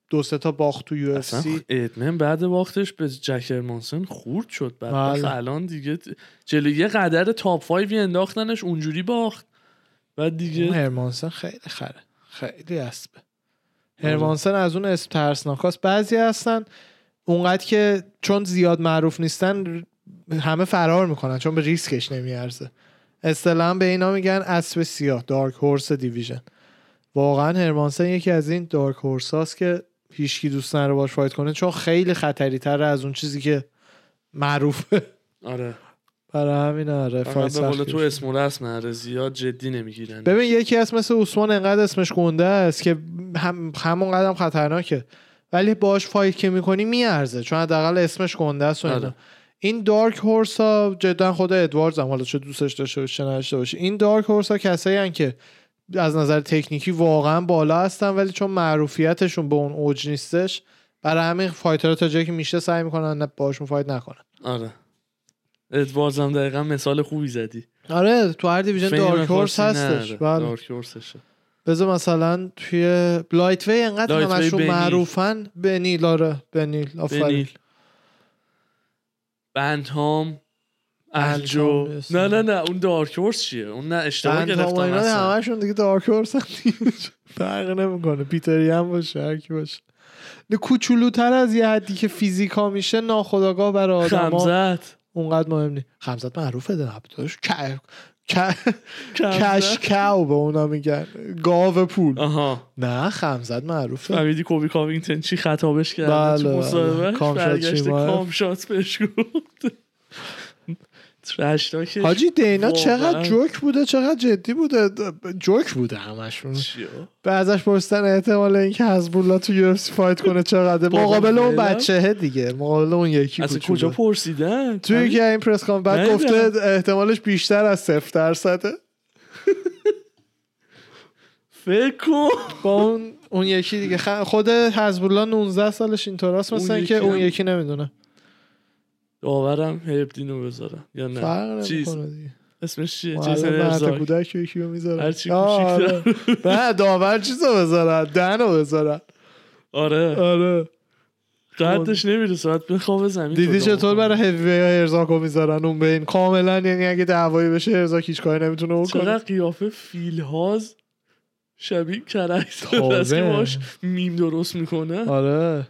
دو سه تا باخت تو UFC. ادمن بعد باختش به جک هرمانسن خورد شد. بعد بله. الان دیگه جلوی یه قدر top five ی انداختنش اونجوری باخت. بعد دیگه هرمانسن خیلی خره. خیلی اسبه. هرمانسن از اون اسم ترسناکاست بعضی هستن اونقدر که چون زیاد معروف نیستن همه فرار می‌کنن چون به ریسکش نمیارزه. اصطلاحا به اینا میگن اسب سیاه dark horse division واقعا هرمانسن یکی از این dark horse هاست که هیچکی دوست نداره باش fight کنه چون خیلی خطری تر از اون چیزی که معروفه. آره. برای همین آره fight به تو. اسم و رسم نره زیاد جدی نمی‌گیرن. ببین یکی از مثل عثمان انقدر اسمش گنده است که هم همون قدم خطرناکه. ولی باش fight که می‌کنی میارزه چون حداقل اسمش گنده است و اینا. آره. این dark horse ها جدا خود ادواردز هم حالا چه دوستش داشته باشه نداشته باشه. این dark horse ها کسایی هن که از نظر تکنیکی واقعا بالا هستن ولی چون معروفیتشون به اون اوج نیستش برای همین fighter ها تا جایی که میشه سعی می‌کنن باشون fight نکنن. آره. ادواردز هم دقیقا مثال خوبی زدی. آره تو هر division dark horse هستش. نداره. بله. dark horse شه. بذار مثلا توی لایت وی انقدر همشون. معروفن. بنیل آره. بنیل آفرین. بنیل. بندهام الجو. نه نه نه. اون دارک هورس چیه؟ اون نه اشتباه گرفتم اصلا. همشون دیگه دارک هورس فرق نمی‌کنه. پیتری هم باشه هر کی باشه. نه کوچولوتر از یه حدی که فیزیکا میشه ناخداگاه برای آدم خمزت. اونقدر مهم نیست. خمزت معروفه ده داشت کش خمزت. کاو به اونا میگن گاو پول آها نه خمزت معروفه فهمیدی کوبی کاوینگتن چی خطابش کرده بله، تو بله. شیماف. کامشات بهش گفت ترشتاکش حاجی دینا. چقدر جوک بوده چقدر جدی بوده؟ جوک بوده همشون؟ به ازش پرسیدن احتمال اینکه حزب تو یو فایت کنه چقدر مقابل اون. بچهه دیگه. مقابل اون یکی. کجا پرسیدن؟ توی که این پرس کام بعد. گفته احتمالش بیشتر از صفر درصده. فکر کن. با اون اون یکی دیگه. خود حزب الله 19 سالش اینطوراست مثلا که اون یکی نمی‌دونه. داورم هربدینو بذارم. یا نه؟ فرق چیز. دیگه. اسمش چیه؟ جیسن ارزاک کودک یکی رو می‌ذاره هرچی آه، کوچیک‌تر. آره. نه داور چیزو بذارن دنو بذارن آره. آره. قدش نمی‌رسه باید بخوابه زمین دیدی چطور. برای هیوی ها ارزاکو می‌ذارن اون بین؟ کاملا یعنی اگه دعوایی بشه ارزاک هیچ کاری نمی‌تونه چقدر بکنه قیافه فیلهاز شبیه تازه. است که باش میم درست می‌کنه. آره.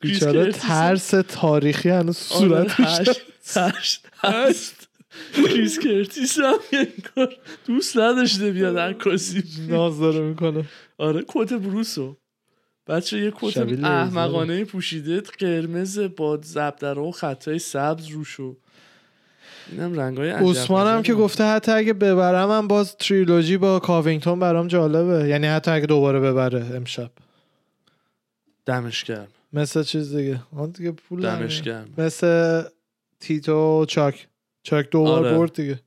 بیچاره ترس تاریخی هنوز آره، هشت هشت هست کریس کرتیس هم انگار دوست نداشته بیاد عکاسی ناز داره می‌کنه. آره کت بروسو. بچه یه کت. احمقانه پوشیده. قرمز با زبدره و خطای سبز روشو اینم رنگای عثمان هم که. گفته حتی اگه ببرم هم باز تریلوژی با کاوینگتون برام جالبه. یعنی حتی اگه دوباره ببره امشب. دمش گرم. مثل چیز دیگه. آن دیگه پول دمش. گرم. مثل تیتو چاک. چاک دوبار آره. برد دیگه.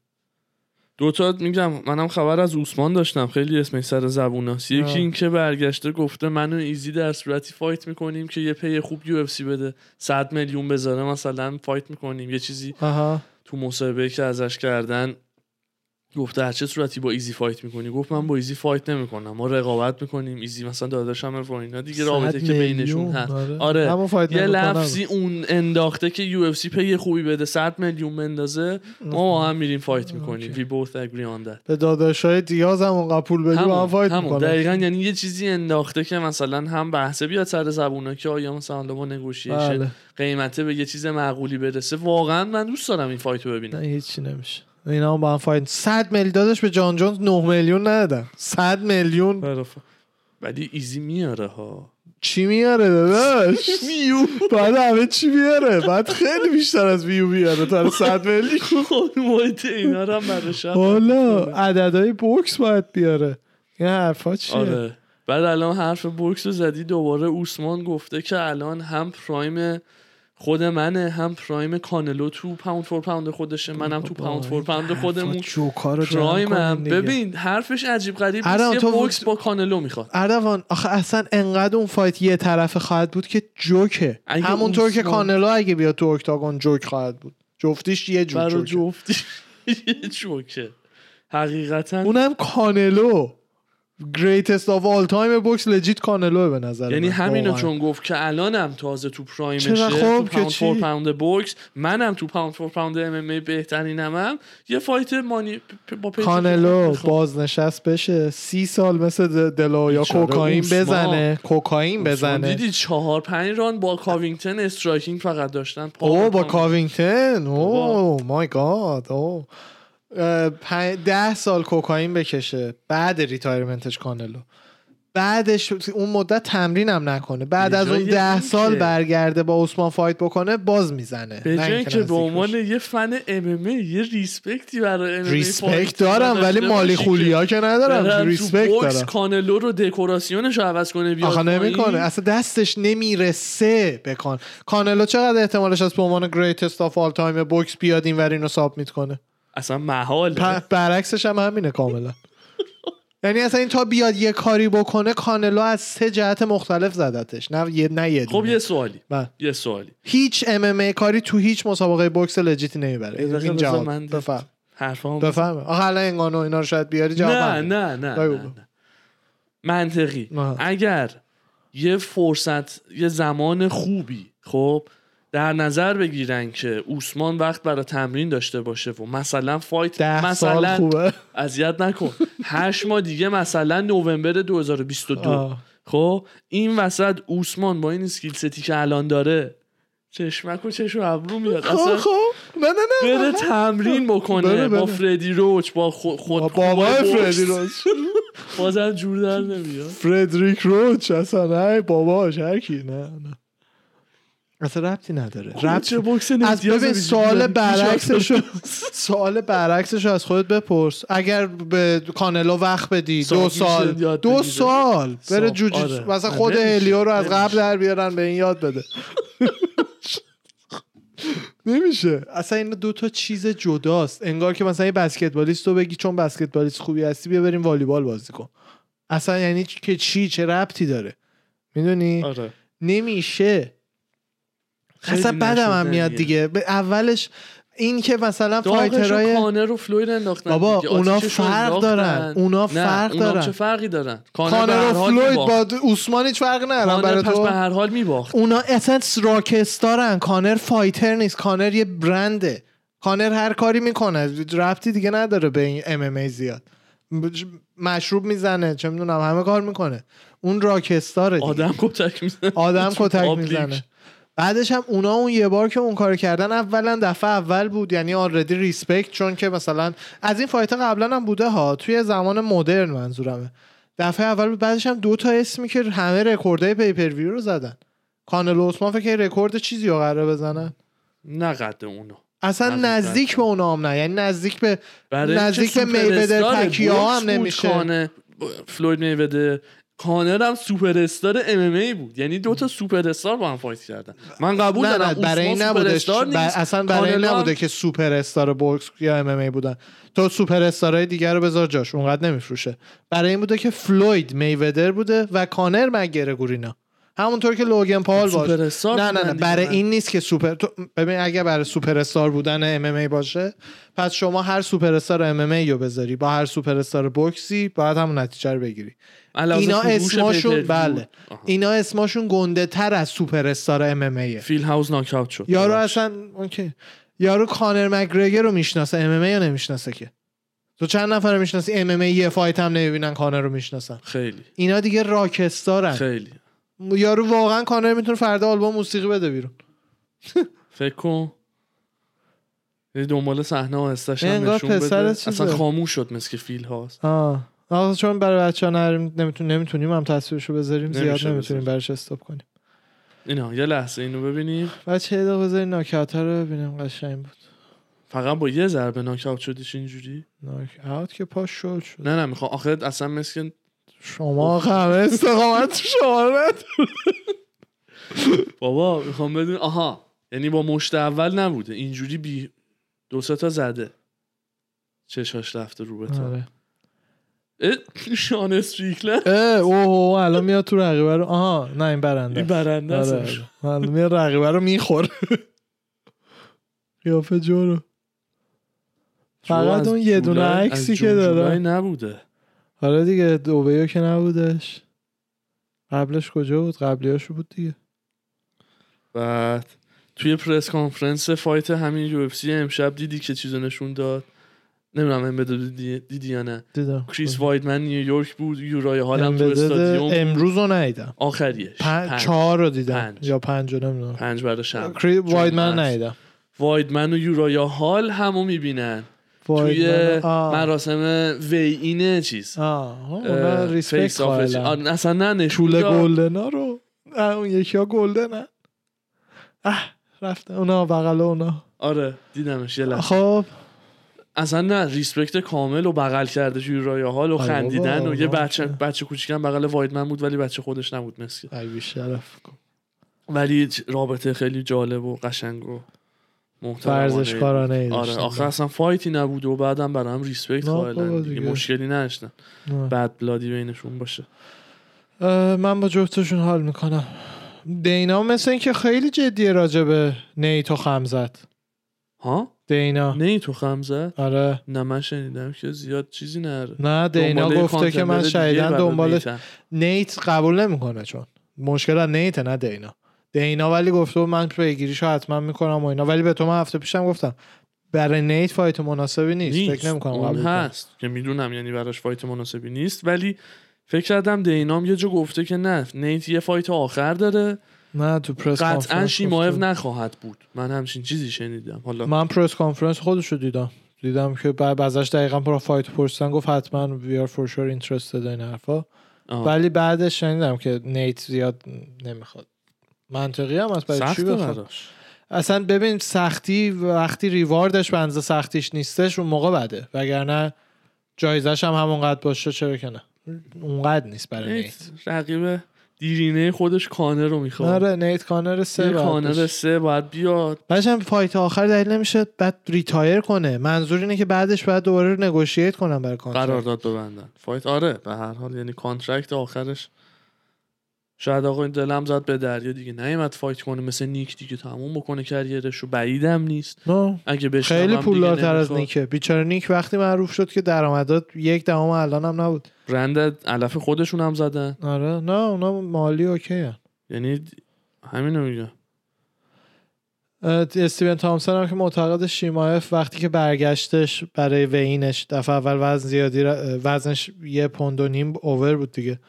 دوتا میگم منم خبر از عثمان داشتم. خیلی اسمش سر زبوناست. یکی. این که برگشته گفته من و ایزی در صورتی فایت می‌کنیم که یه پی خوب یو اف سی بده. 100 میلیون بذاره مثلا فایت می‌کنیم. یه چیزی آها. تو مصاحبه که ازش کردن گفته در چه صورتی با ایزی fight می‌کنی؟ گفت من با ایزی fight نمی‌کنم. ما رقابت می‌کنیم. ایزی مثلا داداشم و اینا دیگه رابطه که. بینشون هست. آره, آره. یه. لفظی اون انداخته که UFC پی خوبی بده 100 میلیون بندازه ما با هم میریم fight می‌کنیم. We both agree on that. به داداشای دیاز هم اونقدر پول بدی با هم fight همون. می‌کنن دقیقا یعنی یه چیزی انداخته که مثلا هم بحثه. بیاد سر زبونا که آیا مثلا با negotiation بله. قیمته به یه چیز معقولی برسه. واقعا من دوست دارم این fight رو ببینم. نه هیچی نمیشه. اینا هم با هم fight 100 میلیون داداش به جان جونز 9 میلیون ندادن. 100 میلیون. ولی ایزی میاره ها. چی میاره داداش؟ ویو بعد همه چی میاره. بعد خیلی بیشتر از ویو میاره تا 100 میلیون. خود محیط اینا رو هم براش حالا عددهای بوکس باید بیاره. این حرفا چیه؟ آره. بعد الان حرف بوکس رو زدی دوباره اوسمان گفته که الان هم prime خود منه هم prime کانلو تو pound for pound خودشه منم تو pound for pound خودمون هم. ببین حرفش عجیب غریب نیست. یه بوکس با کانلو می‌خواد. اردوان آخه اصلا انقدر اون fight یه طرفه خواهد بود که جوکه. همونطور که کانلو اگه بیاد تو octagon جوک خواهد بود. جفتیش یه جور برای جوکه. جفتی یه جوکه. حقیقتا اونم کانلو. Greatest of all time بوکس legit کانلو به نظر یعنی. همینو. چون گفت که الانم تازه تو prime شه چرا تو pound؟ for pound بوکس منم تو pound for pound MMA بهترینم هم یه fight money با کانلو. بازنشست بشه سی سال مثل دلاهویا کوکائین. بزنه کوکائین بزنه دیدی چهار پنج راند با کاوینگتن striking فقط داشتن او با. کاوینگتن oh my god oh ده سال کوکائین بکشه بعد retirement ش کانلو. بعدش اون مدت تمرین هم نکنه. بعد از اون ده سال که- برگرده با عثمان fight بکنه باز می‌زنه. به جای که به عنوان. یه fan MMA یه respect ی برای ام respect دارم ولی مالیخولیا که ندارم respect دارم. کانلو رو دکوراسیونش عوض کنه بیاد آخه. نمی‌کنه. اصلا دستش نمی‌رسه بکن کانلو چقدر احتمالش از به عنوان greatest of all time بوکس بیاد این ور اینو submit کنه؟ اصلا محاله برعکسش هم همینه کاملا یعنی اصلا این تا بیاد یه کاری بکنه کانلو از سه جهت مختلف زدتش نه یه نه یه خب. یه سوالی بله. یه سوالی هیچ ام ام ای کاری تو هیچ مسابقه بوکس لجیتی نمی‌بره این جواب من بفهم حرفام بفهم آخه الان انگانو اینا رو شاید بیاری جواب نه. نه نه. نه, نه. منطقی. اگر یه فرصت یه زمان خوبی خب در نظر بگیرن که اوسمان وقت برای تمرین داشته باشه و مثلا فایت ده سال مثلا خوبه. اذیت نکن. هشت ماه دیگه مثلا نوامبر 2022 آه. خب؟ این وسط اوسمان با این اسکیل ستی که الان داره چشمک و چشم ابرو میاد. خب اصلا خب. نه نه نه بره تمرین بکنه بره، با. فردی روچ با خود, خود بابای بوکس. فردی روچ. بازم جور در نمیاد. فردریک روچ اصلا نه باباش هر کی. نه نه. اصلا ربطی نداره ربط چه بوکس از ببین؟ سوال برعکسشو سوال برعکسشو از خودت بپرس اگر به کانلو وقت بدی دو سال دو. سال بره. جوجی آره. مثلا خود. هلیو رو از قبل. در بیارن به این یاد بده نمیشه اصلا این دو تا چیز جداست انگار که مثلا یه بسکتبالیست رو بگی چون بسکتبالیست خوبی هستی بیا بریم والیبال بازی کن اصلا یعنی که چی چه ربطی داره می‌دونی آره نمیشه اصلا بدم هم میاد. دیگه به اولش این که مثلا fighter های کانر و فلوید انداختن بابا،. اونا فرق. دارن. اونا فرق اونا دارن. چه فرقی دارن کانر, و فلوید. با عثمان هیچ فرق ندارن برای تو به هر حال میباخت اونا اصلا rockstar ن کانر fighter نیست کانر یه برنده کانر هر کاری می‌کنه ربطی دیگه نداره به این MMA زیاد مشروب می‌زنه چه می‌دونم همه کار می‌کنه اون rockstar ه دیگه. آدم کتک می‌زنه آدم کتک. می‌زنه بعدش هم اونا اون یه بار که اون کار کردن اولا دفعه اول بود یعنی already respect چون که مثلا از این fight قبلا هم بوده ها توی زمان مدرن منظورمه دفعه اول بود بعدش هم دو تا اسمی که همه رکوردهای pay-per-view رو زدن کانلو عثمان فکر رکورد چیزی رو قراره بزنن نه قد اونا اصلا. نزدیک به اونا هم نه یعنی نزدیک به نزدیک به میودر. پکیاو هم نمیشه. فلوید میودر کانر هم سوپر استار MMA بود. یعنی دو تا سوپر استار با هم fight کردن. من قبول نه دارم نه برای این نبوده. اصلا برای این کانر هم- نبوده که سوپر استار بوکس یا MMA بودن. تو سوپر استارهای دیگر رو بذار جاش اونقدر نمیفروشه. برای این بوده که فلوید میودر بوده و کانر مگرگور اینا همونطور که لوگن پال باشه. نه نه نه. برای این نیست که سوپر تو ببین اگه برای سوپر استار بودن MMA باشه پس شما هر سوپر استار MMA رو بذاری. با هر سوپر استار بوکسی باید همون نتیجه رو بگیری. اینا اسماشون pay-per-view. بله. آها. اینا اسماشون گنده تر از سوپر استار MMA یه فیل هاوس ناکاوت شد. یارو اصلا اوکی. یارو کانر مگرگر رو می‌شناسه. MMA رو نمی‌شناسه که. تو چند نفر می‌شناسی؟ MMA fight هم نمی‌بینن کانر رو می‌شناسن. خیلی. اینا دیگه rockstar ن. خیلی. یارو واقعا کانر می‌تونه فردا آلبوم موسیقی بده بیرون. فکر کن. یه دنبال صحنه آهستش هم انگار نشون بده. اصلا خاموش شد مثل که فیل هاست. آه. آخه چون برای بچه ها نمیتون نمی‌تونیم هم تصویرشو بذاریم زیاد نمی‌تونیم. براش استاپ کنیم. اینا یه لحظه اینو ببینیم. بچه یه دقیقه بذاریم ناکات رو ببینیم قشنگ بود. فقط با یه ضربه ناکاوت شدیش اینجوری؟ ناک اوت که پاش شل شد. نه نه می‌خوام آخه اصلا مثل شما همه استقامت تو شما بابا می‌خوام بدون آها یعنی با مشت اول نبوده اینجوری بی دو سه تا زده. چشاش رفته رو به آره. شان استریکلند اه اوه الان میاد تو رقیبه رو. آها نه این برنده این برنده آره، است. الان میاد رقیبه رو می‌خوره. قیافه جو رو فقط اون یه دونه عکسی که داره. نبوده. آره دیگه دوبیو که نبودش. قبلش کجا بود؟ قبلیاشو بود دیگه. بعد توی پرس کانفرنس فایت همین یو اف سی امشب دیدی که چیزو نشون داد؟ نمی‌دونم ام دیدی, دیدی یا نه؟ دیدم. کریس وایدمن نیویورک بود یورای حالم تو استادیوم. امروز رو ندیدم. آخریش. پنج پنج, چهار رو دیدم. پنج. یا پنج رو نمی‌دونم. پنج برای شنبه. کری وایدمن. ندیدم. وایدمن و یورایا هال همو می‌بینن. توی. مراسم وی چیز. آه اونا ریسپکت اصلا نه نشون. گلدنا رو. اون یکی ها golden ن. اه رفته اونا بغل اونا. آره دیدمش یه لحظه. خب. اصلا نه respect کامل و بغل کرده توی یورایا هال و خندیدن و یه. بچه بچه کوچیکم بغل وایدمن بود ولی بچه خودش نبود مسکین ای بیشرف ولی رابطه خیلی جالب و قشنگ و ورزشکارانه ای آره. آخه اصلا fight ی نبود و بعدم برای هم respect قائلن دیگه. مشکلی نداشتن. بد بلادی بینشون باشه. من با جفتشون حال می‌کنم. دینا مثل اینکه خیلی جدیه راجع به نیتو خم زد. ها؟ دینا. نه تو خمزه آره. نه من شنیدم که زیاد چیزی نره نه دینا گفته که من شایدن دنبال. نیت قبول نمی‌کنه چون. مشکل نیت نه دینا. دینا ولی گفته من پیگیریشو حتما می‌کنم و اینا. ولی به تو من هفته پیشم گفتم برای نیت فایت مناسبی نیست, نیست. فکر نمی‌کنم اون. هست. که می‌دونم یعنی براش fight مناسبی نیست. ولی فکر کردم دینام یه جا گفته که نه نیت یه fight آخر داره. نه تو پرس قطعا گفته. نخواهد بود. من همچین چیزی شنیدم. حالا من press conference خودشو دیدم. دیدم که بعد ازش دقیقا pro fight پرسیدن گفت حتما we're for sure interested این حرفا. ولی بعدش شنیدم که نیت زیاد نمی‌خواد. منطقی هم از برای چی اصلا ببین سختی وقتی reward ش اندازه سختیش نیستش اون موقع بده. وگرنه جایزش هم همونقدر باشه چرا که نه؟ اونقدر نیست برای نیت رقیب دیرینه خودش کانر رو می‌خواد. آره نیت کانر سه باید کانر. سه باید بیاد. بعدش هم fight آخر دلیل نمیشه بعد retire کنه. منظور اینه که بعدش بعد دوباره negotiate کنم برای contract قرارداد ببندن. fight آره به هر حال یعنی contract آخرش شاید آقا این دلم زد به دریا دیگه. نیومد fight کنه. مثل نیک دیگه تموم بکنه career ش رو بعیدم نیست. نه اگه خیلی پولدارتر از. نیکه. بیچاره نیک وقتی معروف شد که درآمدات یک دهم الان هم نبود. برند علف خودشون هم زدن. آره. نه اونا مالی اوکی هن. یعنی همینو میگم اه، استیون تامسون هم که معتقد شیمایف وقتی که برگشتش برای وینش دفعه اول وزن زیادی وزنش یه پوند و نیم اوور بود دیگه.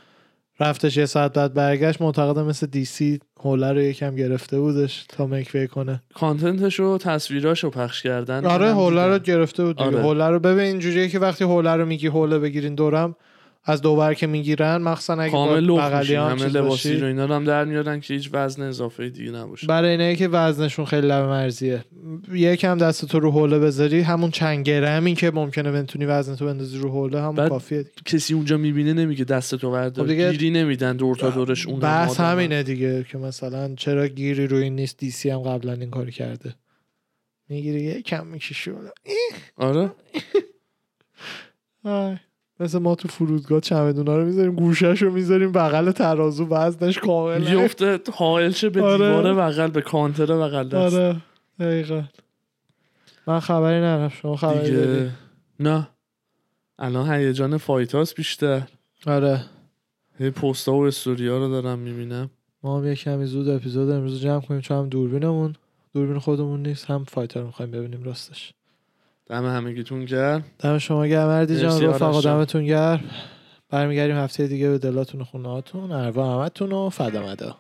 رفتش یه ساعت بعد برگشت معتقد مثل دی سی هوله رو یکم گرفته بودش تا مکوی کنه کانتنتش و تصویراش رو پخش کردن آره هوله رو. گرفته بود آره. هوله رو ببین اینجوریه که وقتی هوله رو میگی هوله بگیرین دورم از دوبر که می‌گیرن مخصوصا اگه کامل با لخت بغلی میشین هم همه لباسی. رو اینا هم در میارن که هیچ وزن اضافه دیگه نباشه برای اینه که وزنشون خیلی لب مرزیه یکم دست تو رو حوله بذاری همون چند گرمی که ممکنه بتونی وزن تو بندازی رو حوله همون بعد کافیه دیگه. کسی اونجا می‌بینه نمیگه دست تو بردار خب دیگه- گیری نمیدن دور تا دورش اون بحث همینه دیگه که مثلا چرا گیری روی این نیست دیسی هم قبلا این کاری کرده می‌گیری یکم می‌کشی. آره. مثل ما تو فرودگاه چمدونا رو می‌ذاریم گوشش رو می‌ذاریم بغل ترازو وزنش کامل یفته حائل شه به آره. دیواره بغل به کانتر بغل دست. آره. دقیقا. من خبری ندارم. شما خبری داری دیگه نه. الان هیجان فایتاس بیشتر. آره. هی پستا و استوریا رو دارم می‌بینم. ما هم یه کمی زود اپیزود امروز رو جمع کنیم چون هم دوربینمون. دوربین خودمون نیست هم فایتر رو می‌خوایم ببینیم راستش. دم همگیتون گرم. دم شما گرم مردی جان رفقا. دمتون گرم. برمیگردیم هفته دیگه به دلاتون و خونه هاتون اروا همتون و فدا مدا.